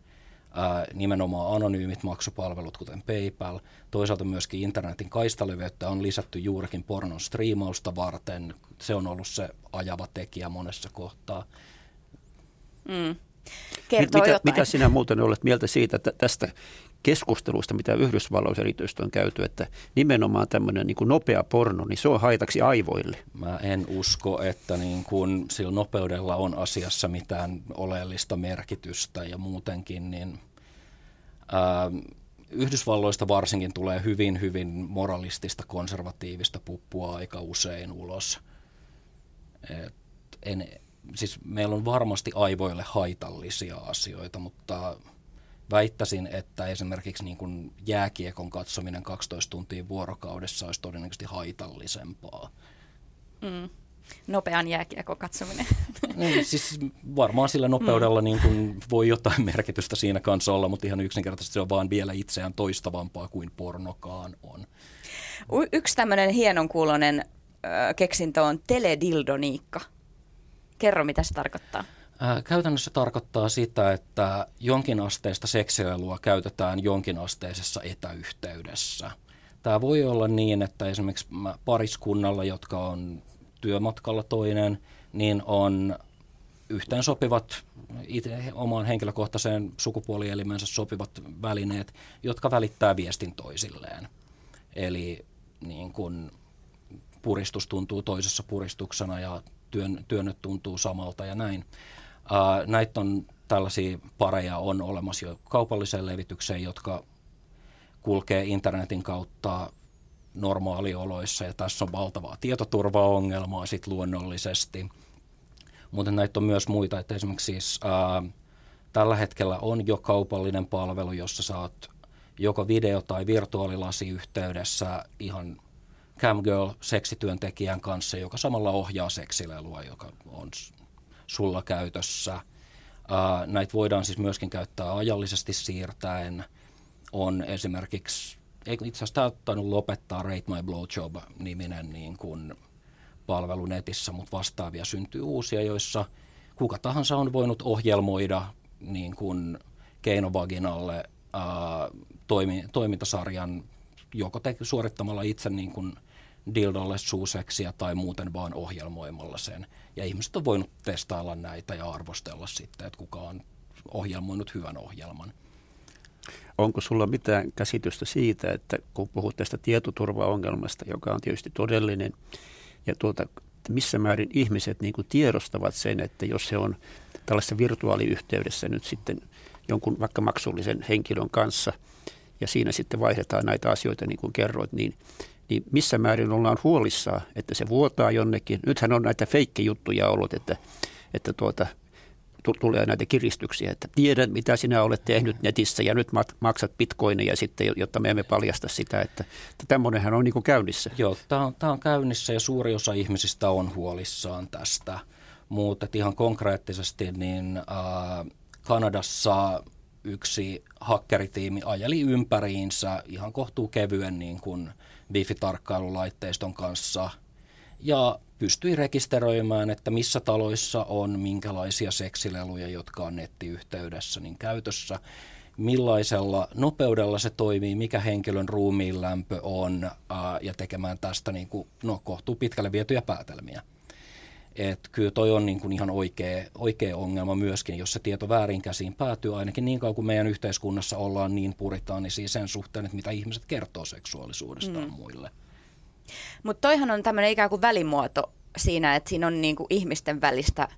nimenomaan anonyymit maksupalvelut, kuten PayPal. Toisaalta myöskin internetin kaistaleveyttä on lisätty juurikin pornon striimausta varten. Se on ollut se ajava tekijä monessa kohtaa.
Mm.
mitä, mitä sinä muuten olet mieltä siitä, että tästä keskustelusta, mitä Yhdysvalloissa erityisesti on käyty, että nimenomaan tämmöinen niin kuin nopea porno, niin se on haitaksi aivoille.
Mä en usko, että niin kuin sillä nopeudella on asiassa mitään oleellista merkitystä ja muutenkin, niin ää, Yhdysvalloista varsinkin tulee hyvin, hyvin moralistista, konservatiivista puppua aika usein ulos. Et en, siis meillä on varmasti aivoille haitallisia asioita, mutta väittäisin, että esimerkiksi niin kuin jääkiekon katsominen 12 tuntia vuorokaudessa olisi todennäköisesti haitallisempaa.
Mm. Nopean jääkiekon katsominen. <laughs>
Niin, siis varmaan sillä nopeudella mm. niin kuin voi jotain merkitystä siinä kanssa olla, mutta ihan yksinkertaisesti se on vaan vielä itseään toistavampaa kuin pornokaan on.
Y- yksi tämmöinen hienon kuulonen keksintö on teledildoniikka. Kerro, mitä se tarkoittaa.
Käytännössä tarkoittaa sitä, että jonkinasteista seksiailua käytetään jonkinasteisessa etäyhteydessä. Tämä voi olla niin, että esimerkiksi pariskunnalla, jotka on työmatkalla toinen, niin on yhteen sopivat itse, omaan henkilökohtaiseen sukupuolielimensä sopivat välineet, jotka välittää viestin toisilleen. Eli niin kun puristus tuntuu toisessa puristuksena ja työn, työnnöt tuntuu samalta ja näin. Uh, näitä on tällaisia pareja on olemassa jo kaupalliseen levitykseen, jotka kulkee internetin kautta normaalioloissa ja tässä on valtavaa tietoturvaongelmaa sit luonnollisesti. Mutta näitä on myös muita, että esimerkiksi siis, ää, tällä hetkellä on jo kaupallinen palvelu, jossa saat joko video- tai virtuaalilasi yhteydessä ihan camgirl-seksityöntekijän kanssa, joka samalla ohjaa seksilelua, joka on sulla käytössä. näitä voidaan siis myöskin käyttää ajallisesti siirtäen. On esimerkiksi, itse asiassa tämä lopettaa Rate My Blowjob-niminen niin kuin palvelu netissä, mutta vastaavia syntyy uusia, joissa kuka tahansa on voinut ohjelmoida niin kuin keinovaginalle ää, toimi, toimintasarjan joko te, suorittamalla itse niin kuin dildolle suuseksiä tai muuten vaan ohjelmoimalla sen. Ja ihmiset on voinut testailla näitä ja arvostella sitten, että kuka on ohjelmoinut hyvän ohjelman.
Onko sulla mitään käsitystä siitä, että kun puhut tästä tietoturvaongelmasta, joka on tietysti todellinen, ja tuota, missä määrin ihmiset niin kuin tiedostavat sen, että jos se on tällaisessa virtuaaliyhteydessä nyt sitten jonkun vaikka maksullisen henkilön kanssa, ja siinä sitten vaihdetaan näitä asioita, niin kuin kerroit, niin niin missä määrin ollaan huolissaan, että se vuotaa jonnekin. Nythän on näitä feikkijuttuja ollut, että, että tuota, tulee näitä kiristyksiä, että tiedän mitä sinä olet tehnyt netissä ja nyt maksat bitcoineja sitten, jotta me emme paljasta sitä, että, että tämmöinenhän on niin käynnissä.
Joo, tämä on, tämä on käynnissä ja suuri osa ihmisistä on huolissaan tästä, mutta ihan konkreettisesti niin äh, Kanadassa yksi hakkeritiimi ajeli ympäriinsä ihan kohtuu kevyen niin kuin wifi-tarkkailulaitteiston kanssa ja pystyi rekisteröimään, että missä taloissa on minkälaisia seksileluja, jotka on nettiyhteydessä niin käytössä, millaisella nopeudella se toimii, mikä henkilön ruumiin lämpö on ää, ja tekemään tästä niin kuin, no, kohtuu pitkälle vietyjä päätelmiä. Et kyllä toi on niin kuin ihan oikea, oikea ongelma myöskin, jos se tieto väärinkäsiin päätyy, ainakin niin kauan kuin meidän yhteiskunnassa ollaan niin puritaanisia sen suhteen, että mitä ihmiset kertoo seksuaalisuudestaan mm. muille.
Mutta toihan on tämmöinen ikään kuin välimuoto siinä, että siinä on niin kuin ihmisten välistä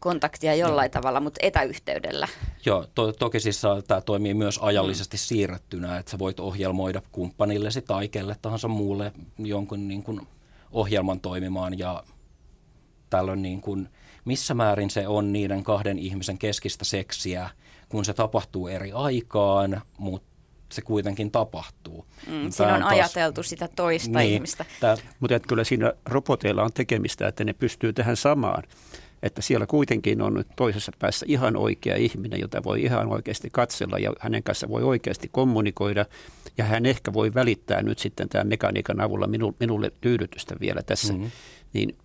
kontaktia jollain tavalla, mutta etäyhteydellä.
Joo, to, toki siis tämä toimii myös ajallisesti siirrettynä, että sä voit ohjelmoida kumppanillesi tai kelle tahansa muulle jonkun niin kuin ohjelman toimimaan ja tällöin niin kuin, missä määrin se on niiden kahden ihmisen keskistä seksiä, kun se tapahtuu eri aikaan, mutta se kuitenkin tapahtuu.
Mm, siinä on taas, ajateltu sitä toista niin, ihmistä. Tää,
mutta kyllä siinä roboteilla on tekemistä, että ne pystyy tähän samaan. Että siellä kuitenkin on nyt toisessa päässä ihan oikea ihminen, jota voi ihan oikeasti katsella ja hänen kanssa voi oikeasti kommunikoida. Ja hän ehkä voi välittää nyt sitten tämän mekaniikan avulla minulle tyydytystä vielä tässä. Mm-hmm. Niin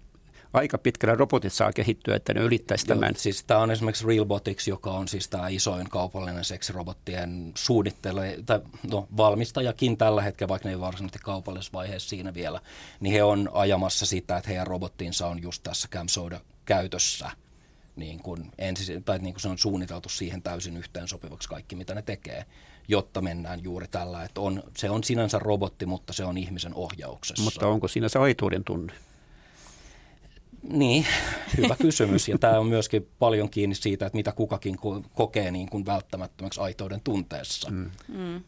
aika pitkällä robotit saa kehittyä, että ne ylittäisi Joo, tämän.
Siis tämä on esimerkiksi Realbotics, joka on siis tämä isoin kaupallinen seksirobottien suunnittelu, tai no, valmistajakin tällä hetkellä, vaikka ne ei varsinaisesti kaupallisessa vaiheessa siinä vielä, niin he on ajamassa sitä, että heidän robottinsa on just tässä Camsoda käytössä niin kuin ensis, tai niin kuin se on suunniteltu siihen täysin yhteen sopivaksi kaikki, mitä ne tekee, jotta mennään juuri tällä, että on, se on sinänsä robotti, mutta se on ihmisen ohjauksessa.
Mutta onko siinä se aituuden tunne?
Niin, hyvä kysymys. Ja tämä on myöskin paljon kiinni siitä, että mitä kukakin kokee niin kuin välttämättömäksi aitouden tunteessa. Mm. Mm.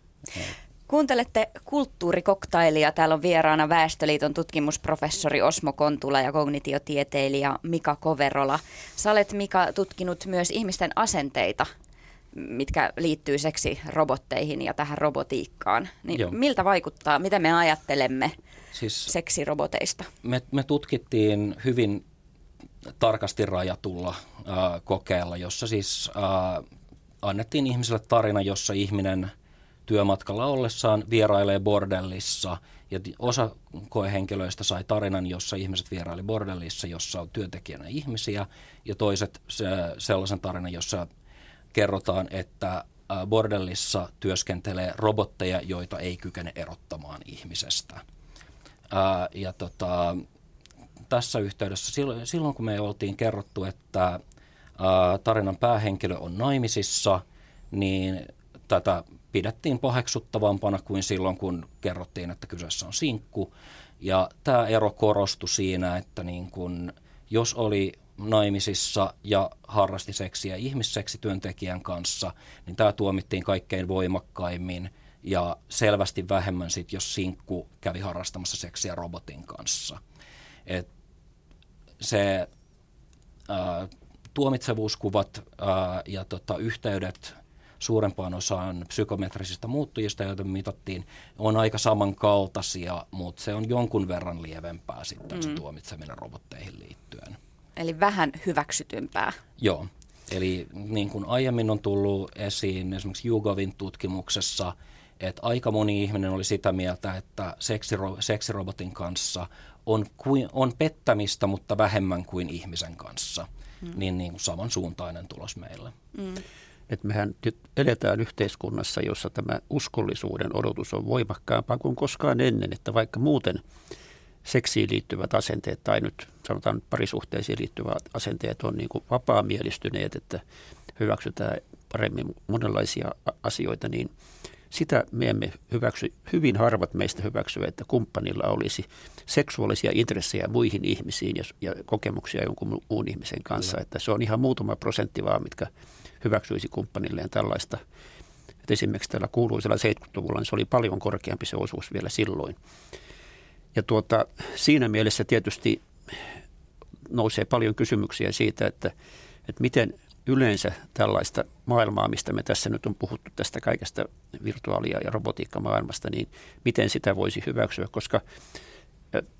Kuuntelette kulttuurikoktailia. Täällä on vieraana Väestöliiton tutkimusprofessori Osmo Kontula ja kognitiotieteilijä Mika Koverola. Sä olet, Mika, tutkinut myös ihmisten asenteita, mitkä liittyy seksirobotteihin ja tähän robotiikkaan. Niin miltä vaikuttaa, mitä me ajattelemme siis seksiroboteista?
Me, me tutkittiin hyvin tarkasti rajatulla äh, kokeella, jossa siis äh, annettiin ihmiselle tarina, jossa ihminen työmatkalla ollessaan vierailee bordellissa. Ja osa koehenkilöistä sai tarinan, jossa ihmiset vieraili bordellissa, jossa on työntekijänä ihmisiä, ja toiset se, sellaisen tarinan, jossa kerrotaan, että bordellissa työskentelee robotteja, joita ei kykene erottamaan ihmisestä. Ää, ja tota, tässä yhteydessä, silloin, kun me oltiin kerrottu, että ää, tarinan päähenkilö on naimisissa, niin tätä pidettiin paheksuttavampana kuin silloin, kun kerrottiin, että kyseessä on sinkku. Ja tämä ero korostui siinä, että niin kun, jos oli naimisissa ja harrasti seksiä ihmisseksityöntekijän kanssa, niin tämä tuomittiin kaikkein voimakkaimmin – ja selvästi vähemmän sit, jos sinkku kävi harrastamassa seksiä robotin kanssa. Et se ää, tuomitsevuuskuvat ää, ja tota, yhteydet suurempaan osaan psykometrisistä muuttujista, joita mitattiin, on aika samankaltaisia, mutta se on jonkun verran lievempää sitten mm. se tuomitseminen robotteihin liittyen.
Eli vähän hyväksytympää.
Joo. Eli niin kuin aiemmin on tullut esiin esimerkiksi Jugovin tutkimuksessa – että aika moni ihminen oli sitä mieltä, että seksiro, seksirobotin kanssa on, kuin, on pettämistä, mutta vähemmän kuin ihmisen kanssa. Mm. Niin, niin samansuuntainen tulos meillä. Mm.
Et mehän nyt eletään yhteiskunnassa, jossa tämä uskollisuuden odotus on voimakkaampaa kuin koskaan ennen, että vaikka muuten seksiin liittyvät asenteet tai nyt sanotaan parisuhteisiin liittyvät asenteet on niin kuin vapaamielistyneet, että hyväksytään paremmin monenlaisia asioita, niin – sitä me emme hyväksy, hyvin harvat meistä hyväksyvät, että kumppanilla olisi seksuaalisia intressejä muihin ihmisiin ja, ja kokemuksia jonkun muun ihmisen kanssa. Että se on ihan muutama prosentti vaan, mitkä hyväksyisi kumppanilleen tällaista. Että esimerkiksi tällä kuuluisella 70-luvulla niin se oli paljon korkeampi se osuus vielä silloin. Ja tuota, siinä mielessä tietysti nousee paljon kysymyksiä siitä, että, että miten yleensä tällaista maailmaa, mistä me tässä nyt on puhuttu tästä kaikesta virtuaalia- ja robotiikkamaailmasta, niin miten sitä voisi hyväksyä, koska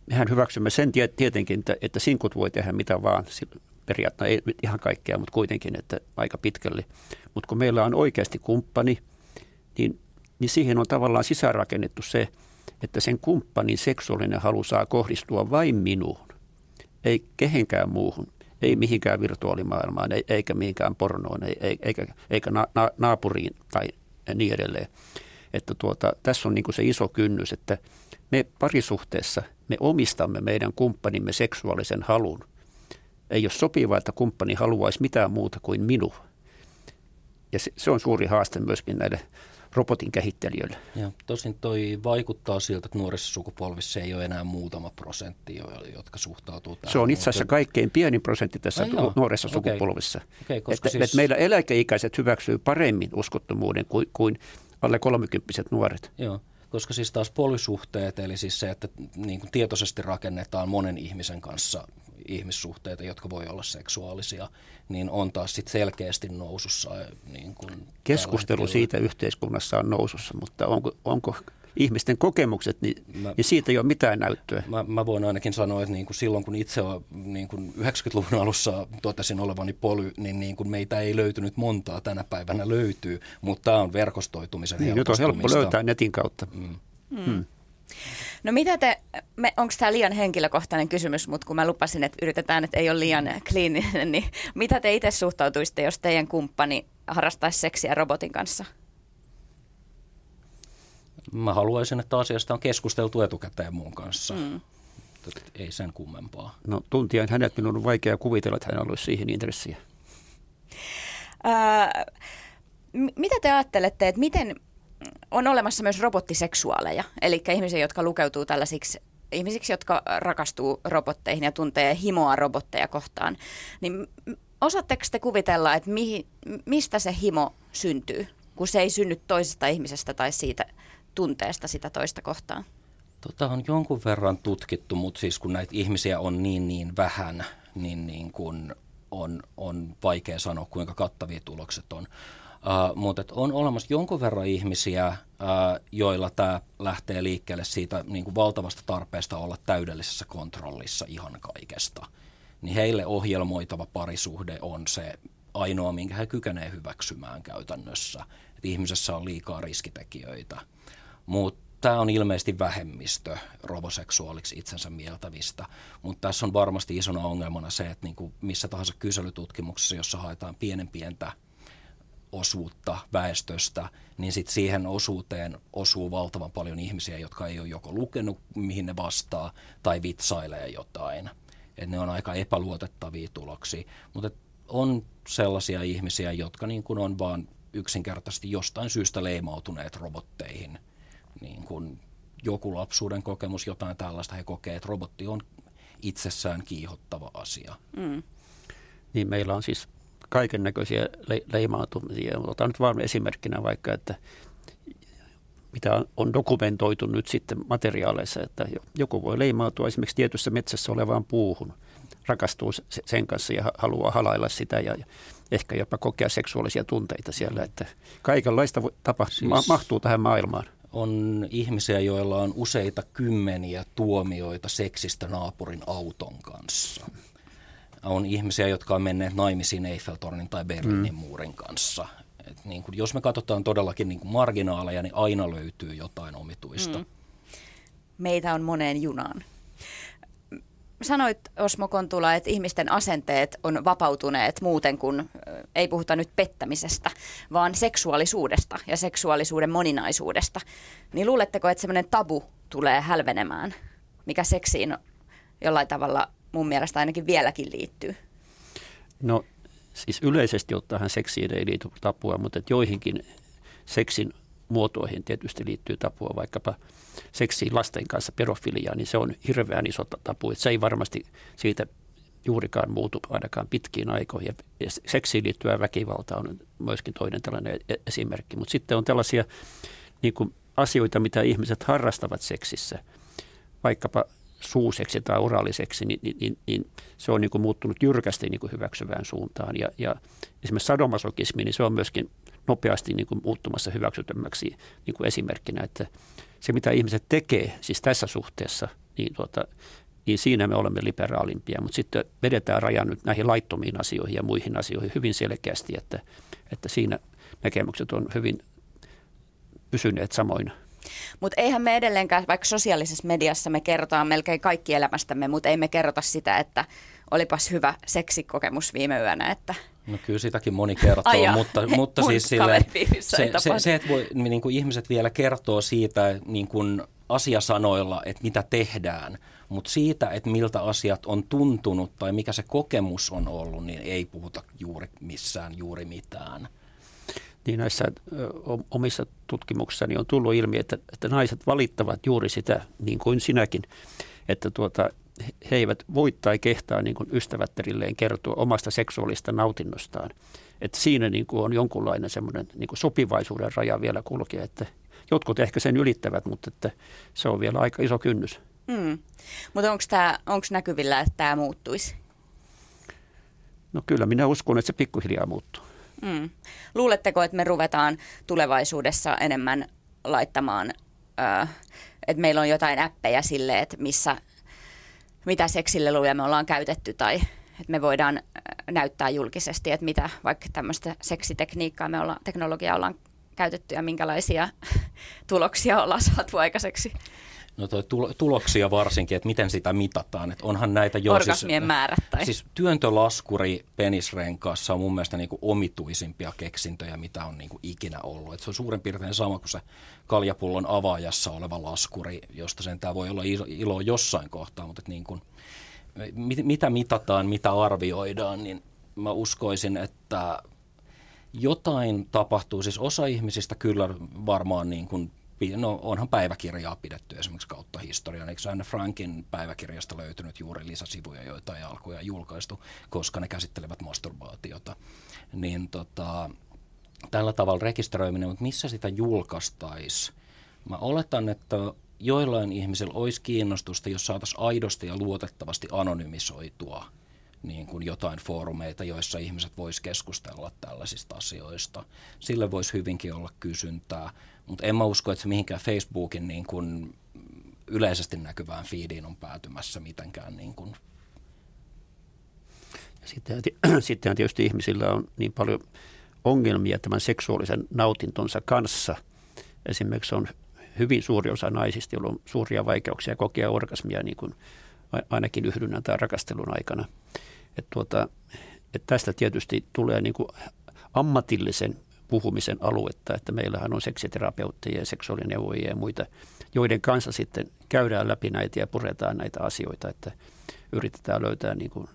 mehän hyväksymme sen tietenkin, että, että sinkut voi tehdä mitä vaan, periaatteessa ei ihan kaikkea, mutta kuitenkin, että aika pitkälle. Mutta kun meillä on oikeasti kumppani, niin, niin siihen on tavallaan sisäänrakennettu se, että sen kumppanin seksuaalinen halu saa kohdistua vain minuun, ei kehenkään muuhun ei mihinkään virtuaalimaailmaan, eikä mihinkään pornoon, eikä, eikä na, na, naapuriin tai niin edelleen. Että tuota, tässä on niin kuin se iso kynnys, että me parisuhteessa me omistamme meidän kumppanimme seksuaalisen halun. Ei ole sopivaa, että kumppani haluaisi mitään muuta kuin minua. Ja se, se on suuri haaste myöskin näille robotin kehittelijöille.
Ja tosin toi vaikuttaa siltä, että nuorissa sukupolvissa ei ole enää muutama prosentti, jotka suhtautuu tähän.
Se on itse asiassa kaikkein pienin prosentti tässä no, nuoressa okay. sukupolvissa. Okay, että, siis... että meillä eläkeikäiset hyväksyy paremmin uskottomuuden kuin, kuin alle kolmekymppiset nuoret.
Joo koska siis taas polysuhteet, eli siis se, että niin kuin tietoisesti rakennetaan monen ihmisen kanssa ihmissuhteita, jotka voi olla seksuaalisia, niin on taas sit selkeästi nousussa. Niin kuin
Keskustelu siitä yhteiskunnassa on nousussa, mutta onko, onko ihmisten kokemukset, niin, mä, niin siitä ei ole mitään näyttöä.
Mä, mä voin ainakin sanoa, että niin kuin silloin kun itse niin kuin 90-luvun alussa totesin olevani poly, niin, niin kuin meitä ei löytynyt montaa, tänä päivänä löytyy, mutta tämä on verkostoitumisen niin,
Nyt on helppo löytää netin kautta. Mm.
Mm. No mitä te, onko tämä liian henkilökohtainen kysymys, mutta kun mä lupasin, että yritetään, että ei ole liian kliininen, niin mitä te itse suhtautuisitte, jos teidän kumppani harrastaisi seksiä robotin kanssa?
Mä haluaisin, että asiasta on keskusteltu etukäteen mun kanssa. Mm. Ei sen kummempaa.
No tuntien hänet minun on vaikea kuvitella, että hän olisi siihen intressiä.
Ää, mitä te ajattelette, että miten on olemassa myös robottiseksuaaleja, eli ihmisiä, jotka lukeutuu tällaisiksi ihmisiksi, jotka rakastuu robotteihin ja tuntee himoa robotteja kohtaan. Niin osaatteko te kuvitella, että mihin, mistä se himo syntyy, kun se ei synny toisesta ihmisestä tai siitä tunteesta sitä toista kohtaan?
Tota on jonkun verran tutkittu, mutta siis kun näitä ihmisiä on niin niin vähän, niin, niin kun on, on vaikea sanoa, kuinka kattavia tulokset on. Uh, mutta on olemassa jonkun verran ihmisiä, uh, joilla tämä lähtee liikkeelle siitä niin kuin valtavasta tarpeesta olla täydellisessä kontrollissa ihan kaikesta. Niin heille ohjelmoitava parisuhde on se ainoa, minkä he kykenevät hyväksymään käytännössä. Et ihmisessä on liikaa riskitekijöitä. Mutta tämä on ilmeisesti vähemmistö roboseksuaaliksi itsensä mieltävistä, mutta tässä on varmasti isona ongelmana se, että niin kuin missä tahansa kyselytutkimuksessa, jossa haetaan pienen pientä osuutta väestöstä, niin sit siihen osuuteen osuu valtavan paljon ihmisiä, jotka ei ole joko lukenut, mihin ne vastaa, tai vitsailee jotain. Et ne on aika epäluotettavia tuloksia. Mutta on sellaisia ihmisiä, jotka niin kun on vaan yksinkertaisesti jostain syystä leimautuneet robotteihin. Niin kun joku lapsuuden kokemus, jotain tällaista, he kokee, että robotti on itsessään kiihottava asia. Mm.
Niin meillä on siis kaiken näköisiä le- leimautumisia. Otan nyt vaan esimerkkinä vaikka, että mitä on dokumentoitu nyt sitten materiaaleissa, että joku voi leimautua esimerkiksi tietyssä metsässä olevaan puuhun, rakastuu sen kanssa ja haluaa halailla sitä ja ehkä jopa kokea seksuaalisia tunteita siellä, että kaikenlaista tapa, siis ma- mahtuu tähän maailmaan.
On ihmisiä, joilla on useita kymmeniä tuomioita seksistä naapurin auton kanssa on ihmisiä, jotka on menneet naimisiin Eiffeltornin tai Berliinin mm. muurin kanssa. Et niin kuin, jos me katsotaan todellakin niin kuin marginaaleja, niin aina löytyy jotain omituista. Mm.
Meitä on moneen junaan. Sanoit Osmo Kontula, että ihmisten asenteet on vapautuneet muuten kuin, ei puhuta nyt pettämisestä, vaan seksuaalisuudesta ja seksuaalisuuden moninaisuudesta. Niin luuletteko, että semmoinen tabu tulee hälvenemään, mikä seksiin jollain tavalla mun mielestä ainakin vieläkin liittyy?
No siis yleisesti ottaen seksiin ei liity tapua, mutta että joihinkin seksin muotoihin tietysti liittyy tapua, vaikkapa seksiin lasten kanssa, pedofiliaa, niin se on hirveän iso tapu. Että se ei varmasti siitä juurikaan muutu ainakaan pitkiin aikoihin. Ja seksiin liittyvä väkivalta on myöskin toinen tällainen e-, esimerkki. Mutta sitten on tällaisia niin kuin asioita, mitä ihmiset harrastavat seksissä. Vaikkapa suuseksi tai oraaliseksi, niin, niin, niin, niin se on niin kuin muuttunut jyrkästi niin kuin hyväksyvään suuntaan. Ja, ja esimerkiksi sadomasokismi, niin se on myöskin nopeasti niin kuin muuttumassa hyväksytämmäksi niin kuin esimerkkinä, että se mitä ihmiset tekee, siis tässä suhteessa, niin, tuota, niin siinä me olemme liberaalimpia, mutta sitten vedetään rajan nyt näihin laittomiin asioihin ja muihin asioihin hyvin selkeästi, että, että siinä näkemykset on hyvin pysyneet samoina.
Mutta eihän me edelleenkään, vaikka sosiaalisessa mediassa me kerrotaan melkein kaikki elämästämme, mutta ei me kerrota sitä, että olipas hyvä seksikokemus viime yönä. Että
No kyllä sitäkin moni kertoo, Ai mutta, <laughs> mutta siis silleen, se, se, se, että voi, niin kuin ihmiset vielä kertoo siitä niin kuin asiasanoilla, että mitä tehdään, mutta siitä, että miltä asiat on tuntunut tai mikä se kokemus on ollut, niin ei puhuta juuri missään juuri mitään.
Niin näissä omissa tutkimuksissani on tullut ilmi, että, että naiset valittavat juuri sitä, niin kuin sinäkin, että tuota, he eivät voi tai kehtaa niin kuin ystävättärilleen kertoa omasta seksuaalista nautinnostaan. Että siinä niin kuin on jonkunlainen semmoinen niin kuin sopivaisuuden raja vielä kulkea, että jotkut ehkä sen ylittävät, mutta että se on vielä aika iso kynnys. Mm.
Mutta onko näkyvillä, että tämä muuttuisi?
No kyllä minä uskon, että se pikkuhiljaa muuttuu.
Mm. Luuletteko, että me ruvetaan tulevaisuudessa enemmän laittamaan, äh, että meillä on jotain appeja sille, että missä, mitä seksileluja me ollaan käytetty tai että me voidaan näyttää julkisesti, että mitä vaikka tämmöistä seksitekniikkaa me ollaan, teknologiaa ollaan käytetty ja minkälaisia <laughs> tuloksia ollaan saatu aikaiseksi.
No toi tuloksia varsinkin, että miten sitä mitataan. Että onhan näitä jo
siis- Orgasmien siis, määrät. Tai...
Siis työntölaskuri penisrenkaassa on mun mielestä niin kuin omituisimpia keksintöjä, mitä on niin kuin ikinä ollut. Et se on suurin piirtein sama kuin se kaljapullon avaajassa oleva laskuri, josta sen tämä voi olla ilo, ilo jossain kohtaa, mutta niin kuin, mit, mitä mitataan, mitä arvioidaan, niin mä uskoisin, että jotain tapahtuu. Siis osa ihmisistä kyllä varmaan niin kuin no onhan päiväkirjaa pidetty esimerkiksi kautta historian. Eikö Anne Frankin päiväkirjasta löytynyt juuri lisäsivuja, joita ei alkuja julkaistu, koska ne käsittelevät masturbaatiota. Niin tota, tällä tavalla rekisteröiminen, mutta missä sitä julkaistaisi? Mä oletan, että joillain ihmisillä olisi kiinnostusta, jos saataisiin aidosti ja luotettavasti anonymisoitua niin kuin jotain foorumeita, joissa ihmiset vois keskustella tällaisista asioista. Sille voisi hyvinkin olla kysyntää. Mutta en mä usko, että se mihinkään Facebookin niin kuin yleisesti näkyvään feediin on päätymässä mitenkään. Niin kuin.
Sitten, <clears throat> sittenhän tietysti ihmisillä on niin paljon ongelmia tämän seksuaalisen nautintonsa kanssa. Esimerkiksi on hyvin suuri osa naisista, joilla on suuria vaikeuksia kokea orgasmia niin kuin ainakin yhdynnän tai rakastelun aikana. Et tuota, et tästä tietysti tulee niin kuin ammatillisen puhumisen aluetta, että meillähän on seksiterapeutteja ja seksuaalineuvojia ja muita, joiden kanssa sitten käydään läpi näitä ja puretaan näitä asioita, että yritetään löytää niin kuin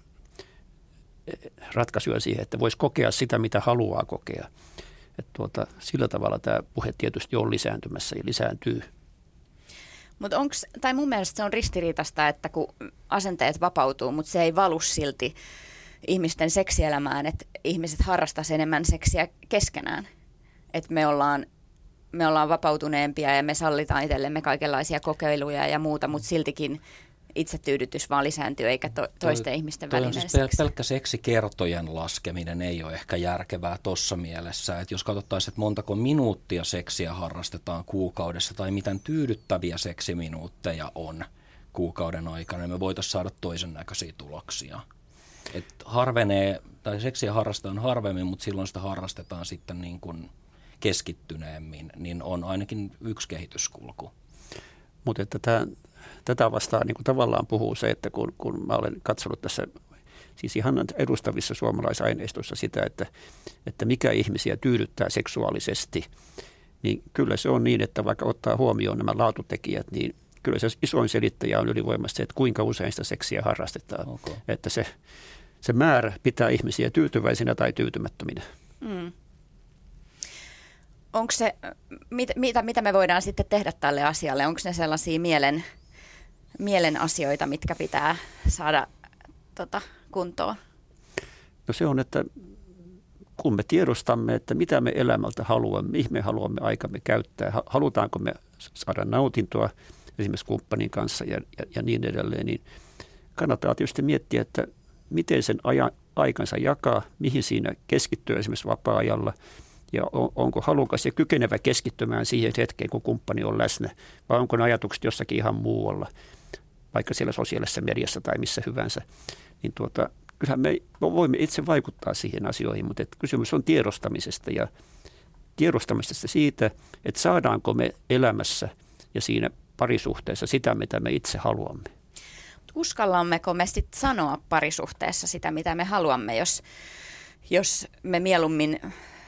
eh, ratkaisuja siihen, että voisi kokea sitä, mitä haluaa kokea. Että tuota, sillä tavalla tämä puhe tietysti on lisääntymässä ja lisääntyy.
Mutta onko, tai mun mielestä se on ristiriitasta, että kun asenteet vapautuu, mutta se ei valu silti ihmisten seksielämään, että ihmiset harrastaisivat enemmän seksiä keskenään. Että me ollaan, me ollaan vapautuneempia ja me sallitaan itsellemme kaikenlaisia kokeiluja ja muuta, mutta siltikin itsetyydytys vaan lisääntyy eikä to, toisten toi, ihmisten välinen siis
pel- pelkkä seksikertojen laskeminen ei ole ehkä järkevää tuossa mielessä. Että jos katsottaisiin, että montako minuuttia seksiä harrastetaan kuukaudessa tai miten tyydyttäviä seksiminuutteja on kuukauden aikana, niin me voitaisiin saada toisen näköisiä tuloksia. Et harvenee, tai seksiä harrastetaan harvemmin, mutta silloin sitä harrastetaan sitten niin kuin keskittyneemmin, niin on ainakin yksi kehityskulku.
Mutta että tämä, tätä vastaan niin kuin tavallaan puhuu se, että kun, kun mä olen katsonut tässä siis ihan edustavissa suomalaisaineistossa sitä, että, että mikä ihmisiä tyydyttää seksuaalisesti, niin kyllä se on niin, että vaikka ottaa huomioon nämä laatutekijät, niin kyllä se isoin selittäjä on ylivoimasti se, että kuinka usein sitä seksiä harrastetaan. Okay. Että se, se määrä pitää ihmisiä tyytyväisinä tai tyytymättöminä. Mm.
Onko se, mit, mitä, mitä me voidaan sitten tehdä tälle asialle? Onko ne sellaisia mielen, mielen asioita, mitkä pitää saada tota, kuntoon?
No se on, että kun me tiedostamme, että mitä me elämältä haluamme, mihin me haluamme aikamme käyttää, halutaanko me saada nautintoa esimerkiksi kumppanin kanssa ja, ja, ja niin edelleen, niin kannattaa tietysti miettiä, että miten sen ajan, aikansa jakaa, mihin siinä keskittyy esimerkiksi vapaa-ajalla ja on, onko halukas ja kykenevä keskittymään siihen hetkeen, kun kumppani on läsnä, vai onko ne ajatukset jossakin ihan muualla, vaikka siellä sosiaalisessa mediassa tai missä hyvänsä. Niin tuota, kyllähän me voimme itse vaikuttaa siihen asioihin, mutta että kysymys on tiedostamisesta ja tiedostamisesta siitä, että saadaanko me elämässä ja siinä parisuhteessa sitä, mitä me itse haluamme
uskallammeko me sitten sanoa parisuhteessa sitä, mitä me haluamme, jos, jos me mieluummin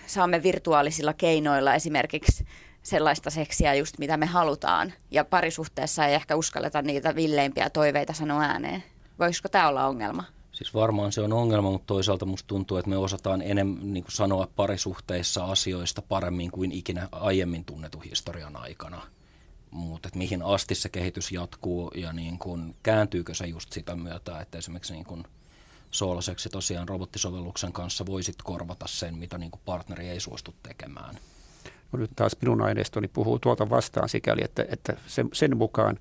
saamme virtuaalisilla keinoilla esimerkiksi sellaista seksiä just mitä me halutaan ja parisuhteessa ei ehkä uskalleta niitä villeimpiä toiveita sanoa ääneen. Voisiko tämä olla ongelma?
Siis varmaan se on ongelma, mutta toisaalta musta tuntuu, että me osataan enemmän niin kuin sanoa parisuhteissa asioista paremmin kuin ikinä aiemmin tunnetun historian aikana. Mutta että mihin asti se kehitys jatkuu ja niin kuin, kääntyykö se just sitä myötä, että esimerkiksi niin kuin soolaseksi tosiaan robottisovelluksen kanssa voisit korvata sen, mitä niin kuin partneri ei suostu tekemään.
No nyt taas minun aineistoni puhuu tuolta vastaan sikäli, että, että sen, sen mukaan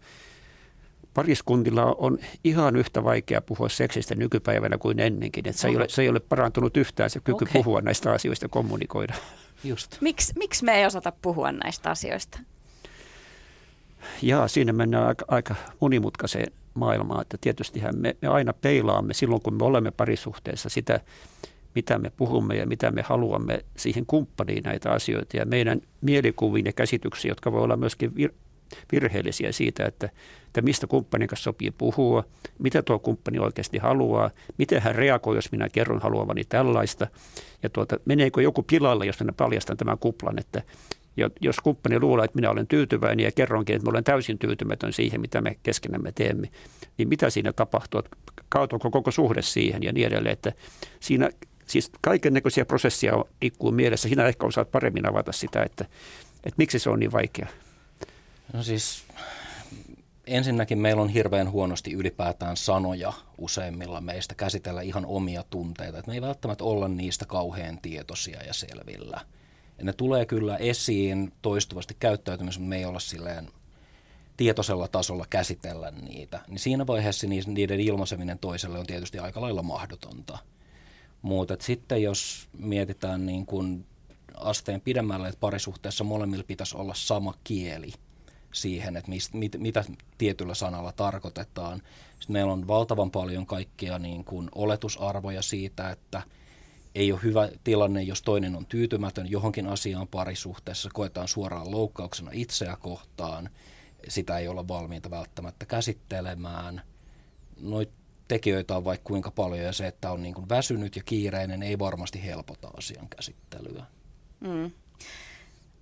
pariskuntilla on ihan yhtä vaikea puhua seksistä nykypäivänä kuin ennenkin. Että se, ei ole, se ei ole parantunut yhtään se kyky okay. puhua näistä asioista ja kommunikoida.
Just. Miks, miksi me ei osata puhua näistä asioista?
Ja siinä mennään aika, aika monimutkaiseen maailmaan. Että tietystihän me, me aina peilaamme silloin, kun me olemme parisuhteessa sitä, mitä me puhumme ja mitä me haluamme siihen kumppaniin näitä asioita. Ja meidän mielikuviin ja käsityksiin, jotka voi olla myöskin vir- virheellisiä siitä, että, että mistä kumppanin kanssa sopii puhua, mitä tuo kumppani oikeasti haluaa, miten hän reagoi, jos minä kerron haluavani tällaista, ja tuota, meneekö joku pilalle, jos minä paljastan tämän kuplan, että jos kumppani luulee, että minä olen tyytyväinen ja kerronkin, että minä olen täysin tyytymätön siihen, mitä me keskenämme teemme, niin mitä siinä tapahtuu, kaatuuko koko suhde siihen ja niin edelleen, että siinä siis kaiken näköisiä prosesseja liikkuu mielessä. Sinä ehkä osaat paremmin avata sitä, että, että miksi se on niin vaikea.
No siis ensinnäkin meillä on hirveän huonosti ylipäätään sanoja useimmilla meistä käsitellä ihan omia tunteita. Että me ei välttämättä olla niistä kauhean tietoisia ja selvillä. Ne tulee kyllä esiin toistuvasti käyttäytymisessä, mutta me ei olla silleen tietoisella tasolla käsitellä niitä. Niin siinä vaiheessa niiden ilmaiseminen toiselle on tietysti aika lailla mahdotonta. Mutta sitten jos mietitään niin kuin asteen pidemmälle, että parisuhteessa molemmilla pitäisi olla sama kieli – siihen, että mist, mit, mitä tietyllä sanalla tarkoitetaan. Sitten meillä on valtavan paljon kaikkia niin kuin oletusarvoja siitä, että ei ole hyvä tilanne, jos toinen on tyytymätön johonkin asiaan parisuhteessa, koetaan suoraan loukkauksena itseä kohtaan, sitä ei olla valmiita välttämättä käsittelemään. Noita tekijöitä on vaikka kuinka paljon ja se, että on niin kuin väsynyt ja kiireinen, ei varmasti helpota asian käsittelyä. Mm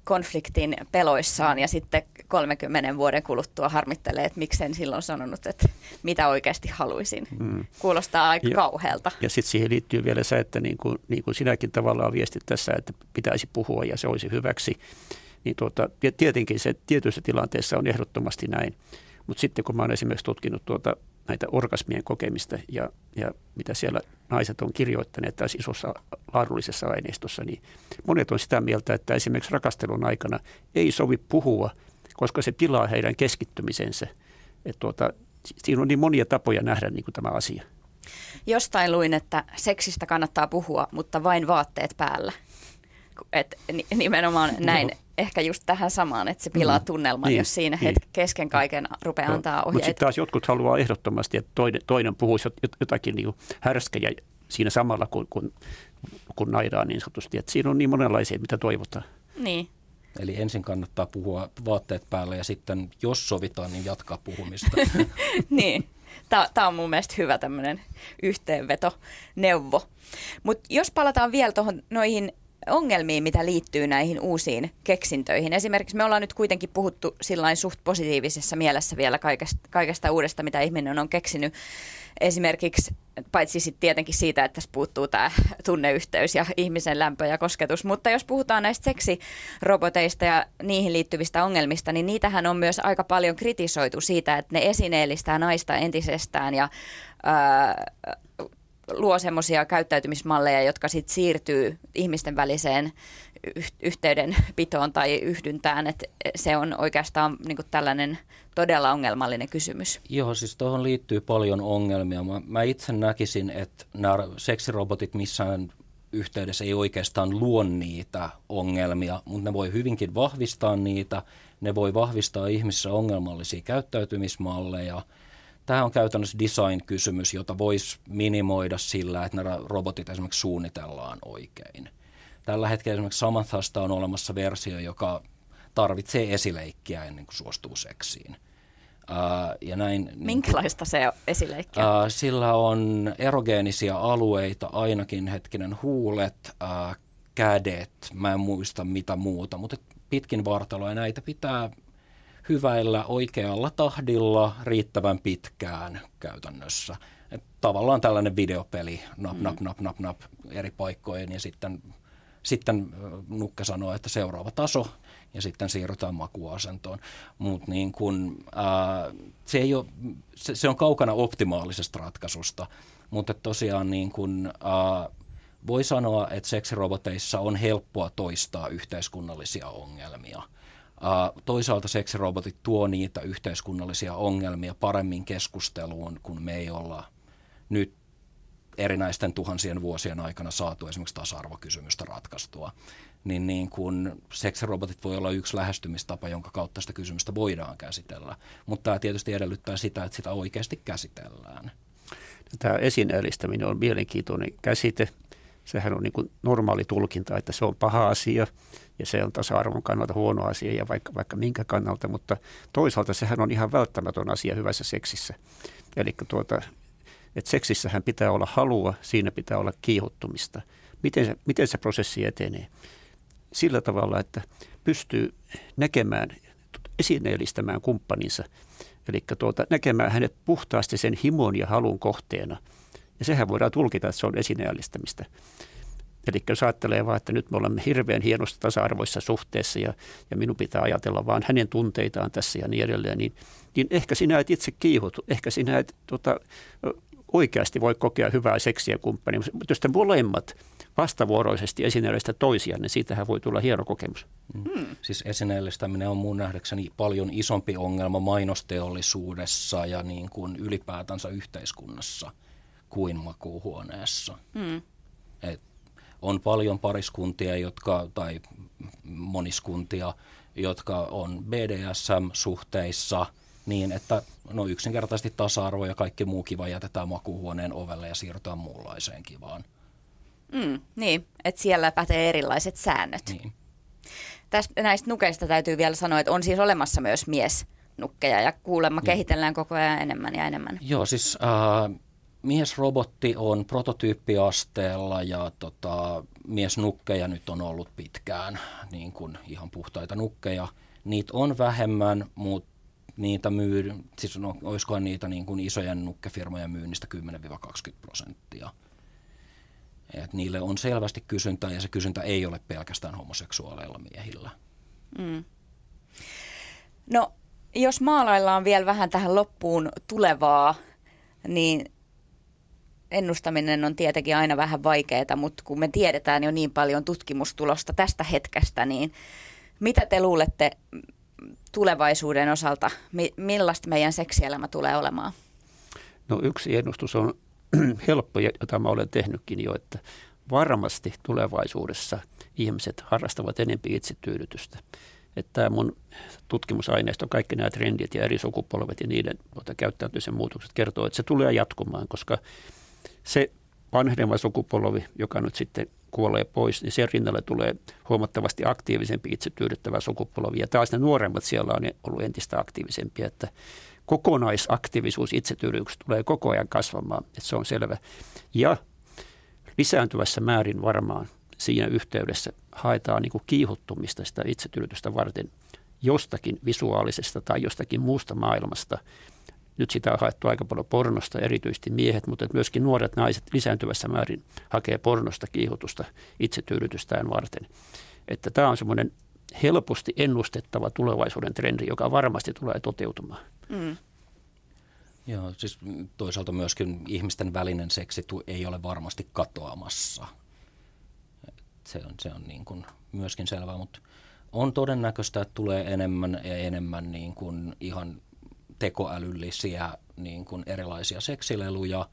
konfliktin peloissaan ja sitten 30 vuoden kuluttua harmittelee, että miksen silloin sanonut, että mitä oikeasti haluaisin. Mm. Kuulostaa aika ja, kauhealta.
Ja sitten siihen liittyy vielä se, että niin kuin, niin kuin sinäkin tavallaan viestit tässä, että pitäisi puhua ja se olisi hyväksi. Niin tuota, tietenkin se tietyissä tilanteissa on ehdottomasti näin. Mutta sitten kun mä olen esimerkiksi tutkinut tuota näitä orgasmien kokemista ja, ja mitä siellä naiset on kirjoittaneet tässä isossa laadullisessa aineistossa, niin monet on sitä mieltä, että esimerkiksi rakastelun aikana ei sovi puhua, koska se pilaa heidän keskittymisensä. Että tuota, siinä on niin monia tapoja nähdä niin kuin tämä asia.
Jostain luin, että seksistä kannattaa puhua, mutta vain vaatteet päällä. Et nimenomaan näin. No ehkä just tähän samaan, että se pilaa mm. tunnelman, niin, jos siinä niin. hetki kesken kaiken rupeaa no, antaa ohjeita.
Mutta sitten taas jotkut haluaa ehdottomasti, että toinen, toinen puhuisi jotakin niin härskejä siinä samalla, kun, kun, kun naidaan niin sanotusti. Että siinä on niin monenlaisia, mitä toivotaan.
Niin.
Eli ensin kannattaa puhua vaatteet päälle ja sitten, jos sovitaan, niin jatkaa puhumista. <laughs> <laughs>
niin. Tämä on mun mielestä hyvä tämmöinen yhteenveto, neuvo. Mutta jos palataan vielä tuohon noihin ongelmiin, mitä liittyy näihin uusiin keksintöihin. Esimerkiksi me ollaan nyt kuitenkin puhuttu sillain suht positiivisessa mielessä vielä kaikesta, kaikesta uudesta, mitä ihminen on keksinyt. Esimerkiksi, paitsi sitten tietenkin siitä, että tässä puuttuu tämä tunneyhteys ja ihmisen lämpö ja kosketus, mutta jos puhutaan näistä seksiroboteista ja niihin liittyvistä ongelmista, niin niitähän on myös aika paljon kritisoitu siitä, että ne esineellistää naista entisestään ja luo semmoisia käyttäytymismalleja, jotka sitten siirtyy ihmisten väliseen yhteydenpitoon tai yhdyntään, että se on oikeastaan niin tällainen todella ongelmallinen kysymys.
Joo, siis tuohon liittyy paljon ongelmia. Mä, mä itse näkisin, että nämä seksirobotit missään yhteydessä ei oikeastaan luo niitä ongelmia, mutta ne voi hyvinkin vahvistaa niitä. Ne voi vahvistaa ihmisissä ongelmallisia käyttäytymismalleja – Tämä on käytännössä design-kysymys, jota voisi minimoida sillä, että nämä robotit esimerkiksi suunnitellaan oikein. Tällä hetkellä esimerkiksi Samanthasta on olemassa versio, joka tarvitsee esileikkiä ennen kuin suostuu seksiin. Ja näin,
niin Minkälaista niin, se esileikki
uh, Sillä on erogeenisia alueita, ainakin hetkinen huulet, kädet, mä en muista mitä muuta, mutta pitkin vartaloa näitä pitää hyväillä oikealla tahdilla riittävän pitkään käytännössä. Et tavallaan tällainen videopeli, nap,
Mm.
nap, nap, nap, nap, eri paikkoihin ja sitten, sitten ö, nukke sanoo, että seuraava taso ja sitten siirrytään makuasentoon. Mutta niin kun, ää, se, ei ole, se, se on kaukana optimaalisesta ratkaisusta, mutta tosiaan niin kun, ää, voi sanoa, että seksiroboteissa on helppoa toistaa yhteiskunnallisia ongelmia. Toisaalta seksirobotit tuo niitä yhteiskunnallisia ongelmia paremmin keskusteluun, kun me ei olla nyt erinäisten tuhansien vuosien aikana saatu esimerkiksi tasa-arvokysymystä ratkaistua, niin, niin kun seksirobotit voi olla yksi lähestymistapa, jonka kautta sitä kysymystä voidaan käsitellä. Mutta tämä tietysti edellyttää sitä, että sitä oikeasti käsitellään.
Tämä esineellistäminen on mielenkiintoinen käsite. Sehän on niin normaali tulkinta, että se on paha asia ja se on tasa-arvon kannalta huono asia ja vaikka, vaikka minkä kannalta, mutta toisaalta sehän on ihan välttämätön asia hyvässä seksissä. Eli tuota, että seksissähän pitää olla halua, siinä pitää olla kiihottumista. Miten se, miten se prosessi etenee? Sillä tavalla, että pystyy näkemään, esineellistämään kumppaninsa, eli tuota, näkemään hänet puhtaasti sen himon ja halun kohteena. Ja sehän voidaan tulkita, että se on esineellistämistä. Eli jos ajattelee vaan, että nyt me olemme hirveän hienossa tasa-arvoissa suhteessa ja, ja minun pitää ajatella vaan hänen tunteitaan tässä ja niin edelleen, niin, niin ehkä sinä et itse kiihotu, ehkä sinä et tota, oikeasti voi kokea hyvää seksiä kumppania. Mutta jos te molemmat vastavuoroisesti esineellistä toisiaan, niin siitähän voi tulla hieno kokemus.
Hmm. Siis esineellistäminen on mun nähdäkseni paljon isompi ongelma mainosteollisuudessa ja niin kuin ylipäätänsä yhteiskunnassa kuin makuuhuoneessa.
Mm.
Et on paljon pariskuntia, jotka, tai moniskuntia, jotka on BDSM-suhteissa niin, että no yksinkertaisesti tasa-arvo ja kaikki muu kiva jätetään makuuhuoneen ovelle ja siirrytään muunlaiseen kivaan.
Mm, niin, että siellä pätee erilaiset säännöt.
Niin.
Tästä, näistä nukeista täytyy vielä sanoa, että on siis olemassa myös miesnukkeja ja kuulemma kehitellään koko ajan enemmän ja enemmän.
Joo, siis äh, miesrobotti on prototyyppiasteella ja tota, miesnukkeja nyt on ollut pitkään, niin kuin ihan puhtaita nukkeja. Niitä on vähemmän, mutta niitä myy, siis no, olisikohan niitä niin kuin isojen nukkefirmojen myynnistä 10-20 prosenttia. Et niille on selvästi kysyntää ja se kysyntä ei ole pelkästään homoseksuaaleilla miehillä.
Mm. No, jos maalaillaan vielä vähän tähän loppuun tulevaa, niin ennustaminen on tietenkin aina vähän vaikeaa, mutta kun me tiedetään jo niin paljon tutkimustulosta tästä hetkestä, niin mitä te luulette tulevaisuuden osalta, millaista meidän seksielämä tulee olemaan?
No yksi ennustus on <clears throat> helppo, jota mä olen tehnytkin jo, että varmasti tulevaisuudessa ihmiset harrastavat enempi itsetyydytystä. Että tämä mun tutkimusaineisto, kaikki nämä trendit ja eri sukupolvet ja niiden käyttäytymisen muutokset kertoo, että se tulee jatkumaan, koska se vanheneva sukupolvi, joka nyt sitten kuolee pois, niin sen rinnalle tulee huomattavasti aktiivisempi itsetyydyttävä sukupolvi. Ja taas ne nuoremmat siellä on ollut entistä aktiivisempia, että kokonaisaktiivisuus itsetyydytyksessä tulee koko ajan kasvamaan, että se on selvä. Ja lisääntyvässä määrin varmaan siinä yhteydessä haetaan niin kiihottumista sitä itsetyydytystä varten jostakin visuaalisesta tai jostakin muusta maailmasta. Nyt sitä on haettu aika paljon pornosta, erityisesti miehet, mutta myöskin nuoret naiset lisääntyvässä määrin hakee pornosta kiihotusta itsetyydytystään varten. Että tämä on semmoinen helposti ennustettava tulevaisuuden trendi, joka varmasti tulee toteutumaan. Mm.
Joo, siis toisaalta myöskin ihmisten välinen seksi ei ole varmasti katoamassa. Se on, se on niin kuin myöskin selvää, mutta on todennäköistä, että tulee enemmän ja enemmän niin kuin ihan tekoälyllisiä niin kuin erilaisia seksileluja.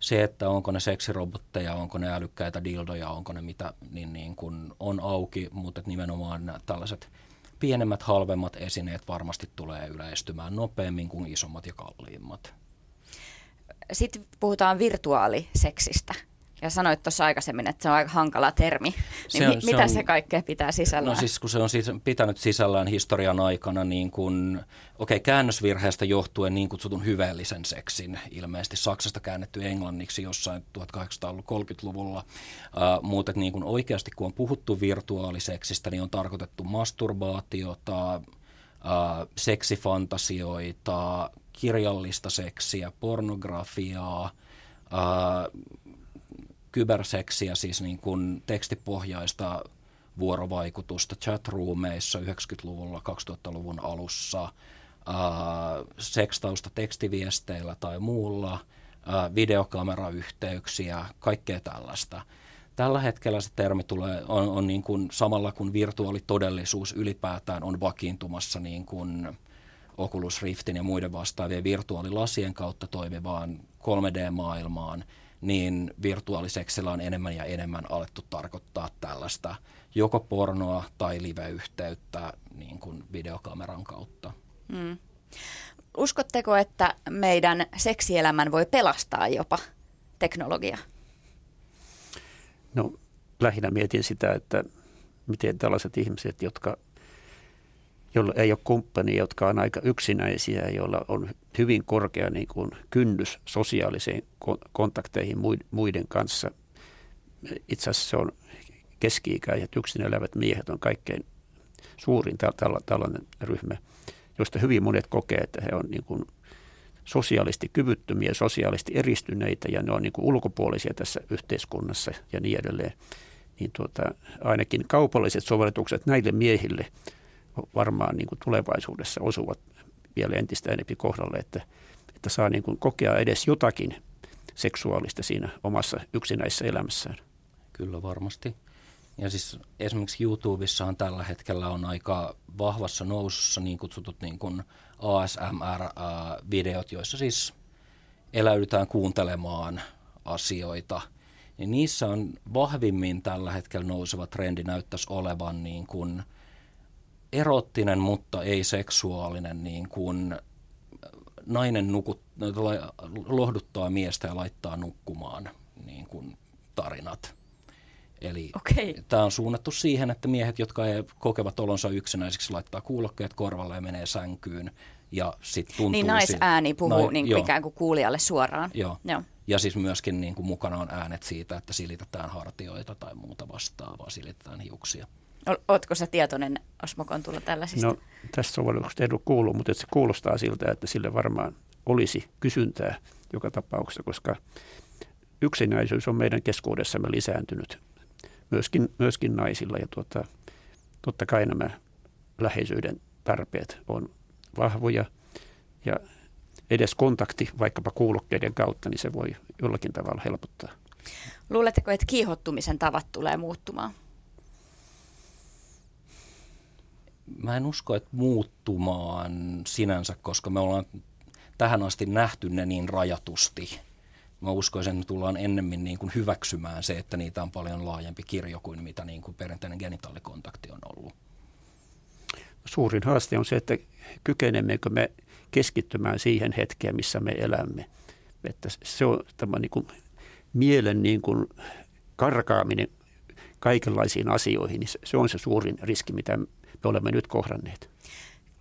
Se, että onko ne seksirobotteja, onko ne älykkäitä dildoja, onko ne mitä, niin, niin kuin on auki, mutta nimenomaan nämä tällaiset pienemmät, halvemmat esineet varmasti tulee yleistymään nopeammin kuin isommat ja kalliimmat.
Sitten puhutaan virtuaaliseksistä. Ja sanoit tuossa aikaisemmin, että se on aika hankala termi. Niin se on, mi- se mitä on, se kaikkea pitää sisällään?
No siis kun se on siis pitänyt sisällään historian aikana niin kuin, okei okay, käännösvirheestä johtuen niin kutsutun hyvällisen seksin, ilmeisesti Saksasta käännetty englanniksi jossain 1830-luvulla, uh, mutta niin kuin oikeasti kun on puhuttu virtuaaliseksistä, niin on tarkoitettu masturbaatiota, uh, seksifantasioita, kirjallista seksiä, pornografiaa – kyberseksiä, siis niin kuin tekstipohjaista vuorovaikutusta chatroomeissa 90-luvulla, 2000-luvun alussa, ää, sekstausta tekstiviesteillä tai muulla, ää, videokamerayhteyksiä, kaikkea tällaista. Tällä hetkellä se termi tulee, on, on niin kuin samalla kun virtuaalitodellisuus ylipäätään on vakiintumassa niin kuin Oculus Riftin ja muiden vastaavien virtuaalilasien kautta toimivaan 3D-maailmaan, niin virtuaaliseksillä on enemmän ja enemmän alettu tarkoittaa tällaista joko pornoa tai live-yhteyttä niin kuin videokameran kautta. Mm.
Uskotteko, että meidän seksielämän voi pelastaa jopa teknologia?
No lähinnä mietin sitä, että miten tällaiset ihmiset, jotka joilla ei ole kumppania, jotka on aika yksinäisiä, joilla on hyvin korkea niin kuin kynnys sosiaalisiin kontakteihin muiden kanssa. Itse asiassa se on keski-ikäiset yksin elävät miehet on kaikkein suurin tällainen ryhmä, josta hyvin monet kokee, että he on niin kuin sosiaalisesti kyvyttömiä, sosiaalisesti eristyneitä ja ne on niin kuin ulkopuolisia tässä yhteiskunnassa ja niin edelleen. Niin tuota, ainakin kaupalliset sovellutukset näille miehille varmaan niin kuin tulevaisuudessa osuvat vielä entistä enemmän kohdalle, että, että saa niin kuin kokea edes jotakin seksuaalista siinä omassa yksinäisessä elämässään.
Kyllä varmasti. Ja siis esimerkiksi YouTubessahan tällä hetkellä on aika vahvassa nousussa niin kutsutut niin kuin ASMR-videot, joissa siis eläydytään kuuntelemaan asioita. Ja niissä on vahvimmin tällä hetkellä nouseva trendi näyttäisi olevan niin kuin erottinen, mutta ei seksuaalinen niin kuin nainen nukut, lohduttaa miestä ja laittaa nukkumaan niin kuin tarinat. Eli okay. tämä on suunnattu siihen, että miehet, jotka ei kokevat olonsa yksinäiseksi, laittaa kuulokkeet korvalle ja menee sänkyyn. Ja sit tuntuu
niin naisääni puhuu no, niin kuin ikään kuin kuulijalle suoraan.
Joo. joo. Ja siis myöskin niin kuin mukana on äänet siitä, että silitetään hartioita tai muuta vastaavaa, silitetään hiuksia.
Oletko sä tietoinen Osmo Kontula tällaisista?
No tästä sovelluksesta en ole kuullut, mutta se kuulostaa siltä, että sille varmaan olisi kysyntää joka tapauksessa, koska yksinäisyys on meidän keskuudessamme lisääntynyt myöskin, myöskin naisilla. Ja tuota, totta kai nämä läheisyyden tarpeet on vahvoja ja edes kontakti vaikkapa kuulokkeiden kautta, niin se voi jollakin tavalla helpottaa.
Luuletteko, että kiihottumisen tavat tulee muuttumaan?
Mä en usko, että muuttumaan sinänsä, koska me ollaan tähän asti nähty ne niin rajatusti mä uskoisin, että tullaan ennemmin niin kuin hyväksymään se, että niitä on paljon laajempi kirjo kuin mitä niin kuin perinteinen genitaalikontakti on ollut.
Suurin haaste on se, että kykenemmekö me keskittymään siihen hetkeen, missä me elämme. Että se on tämä niin kuin mielen niin kuin karkaaminen kaikenlaisiin asioihin, niin se on se suurin riski, mitä me olemme nyt kohdanneet.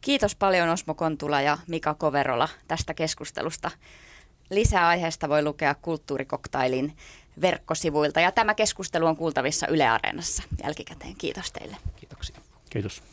Kiitos paljon Osmo Kontula ja Mika Koverola tästä keskustelusta. Lisää aiheesta voi lukea Kulttuurikoktailin verkkosivuilta ja tämä keskustelu on kuultavissa Yle Areenassa jälkikäteen. Kiitos teille.
Kiitoksia.
Kiitos.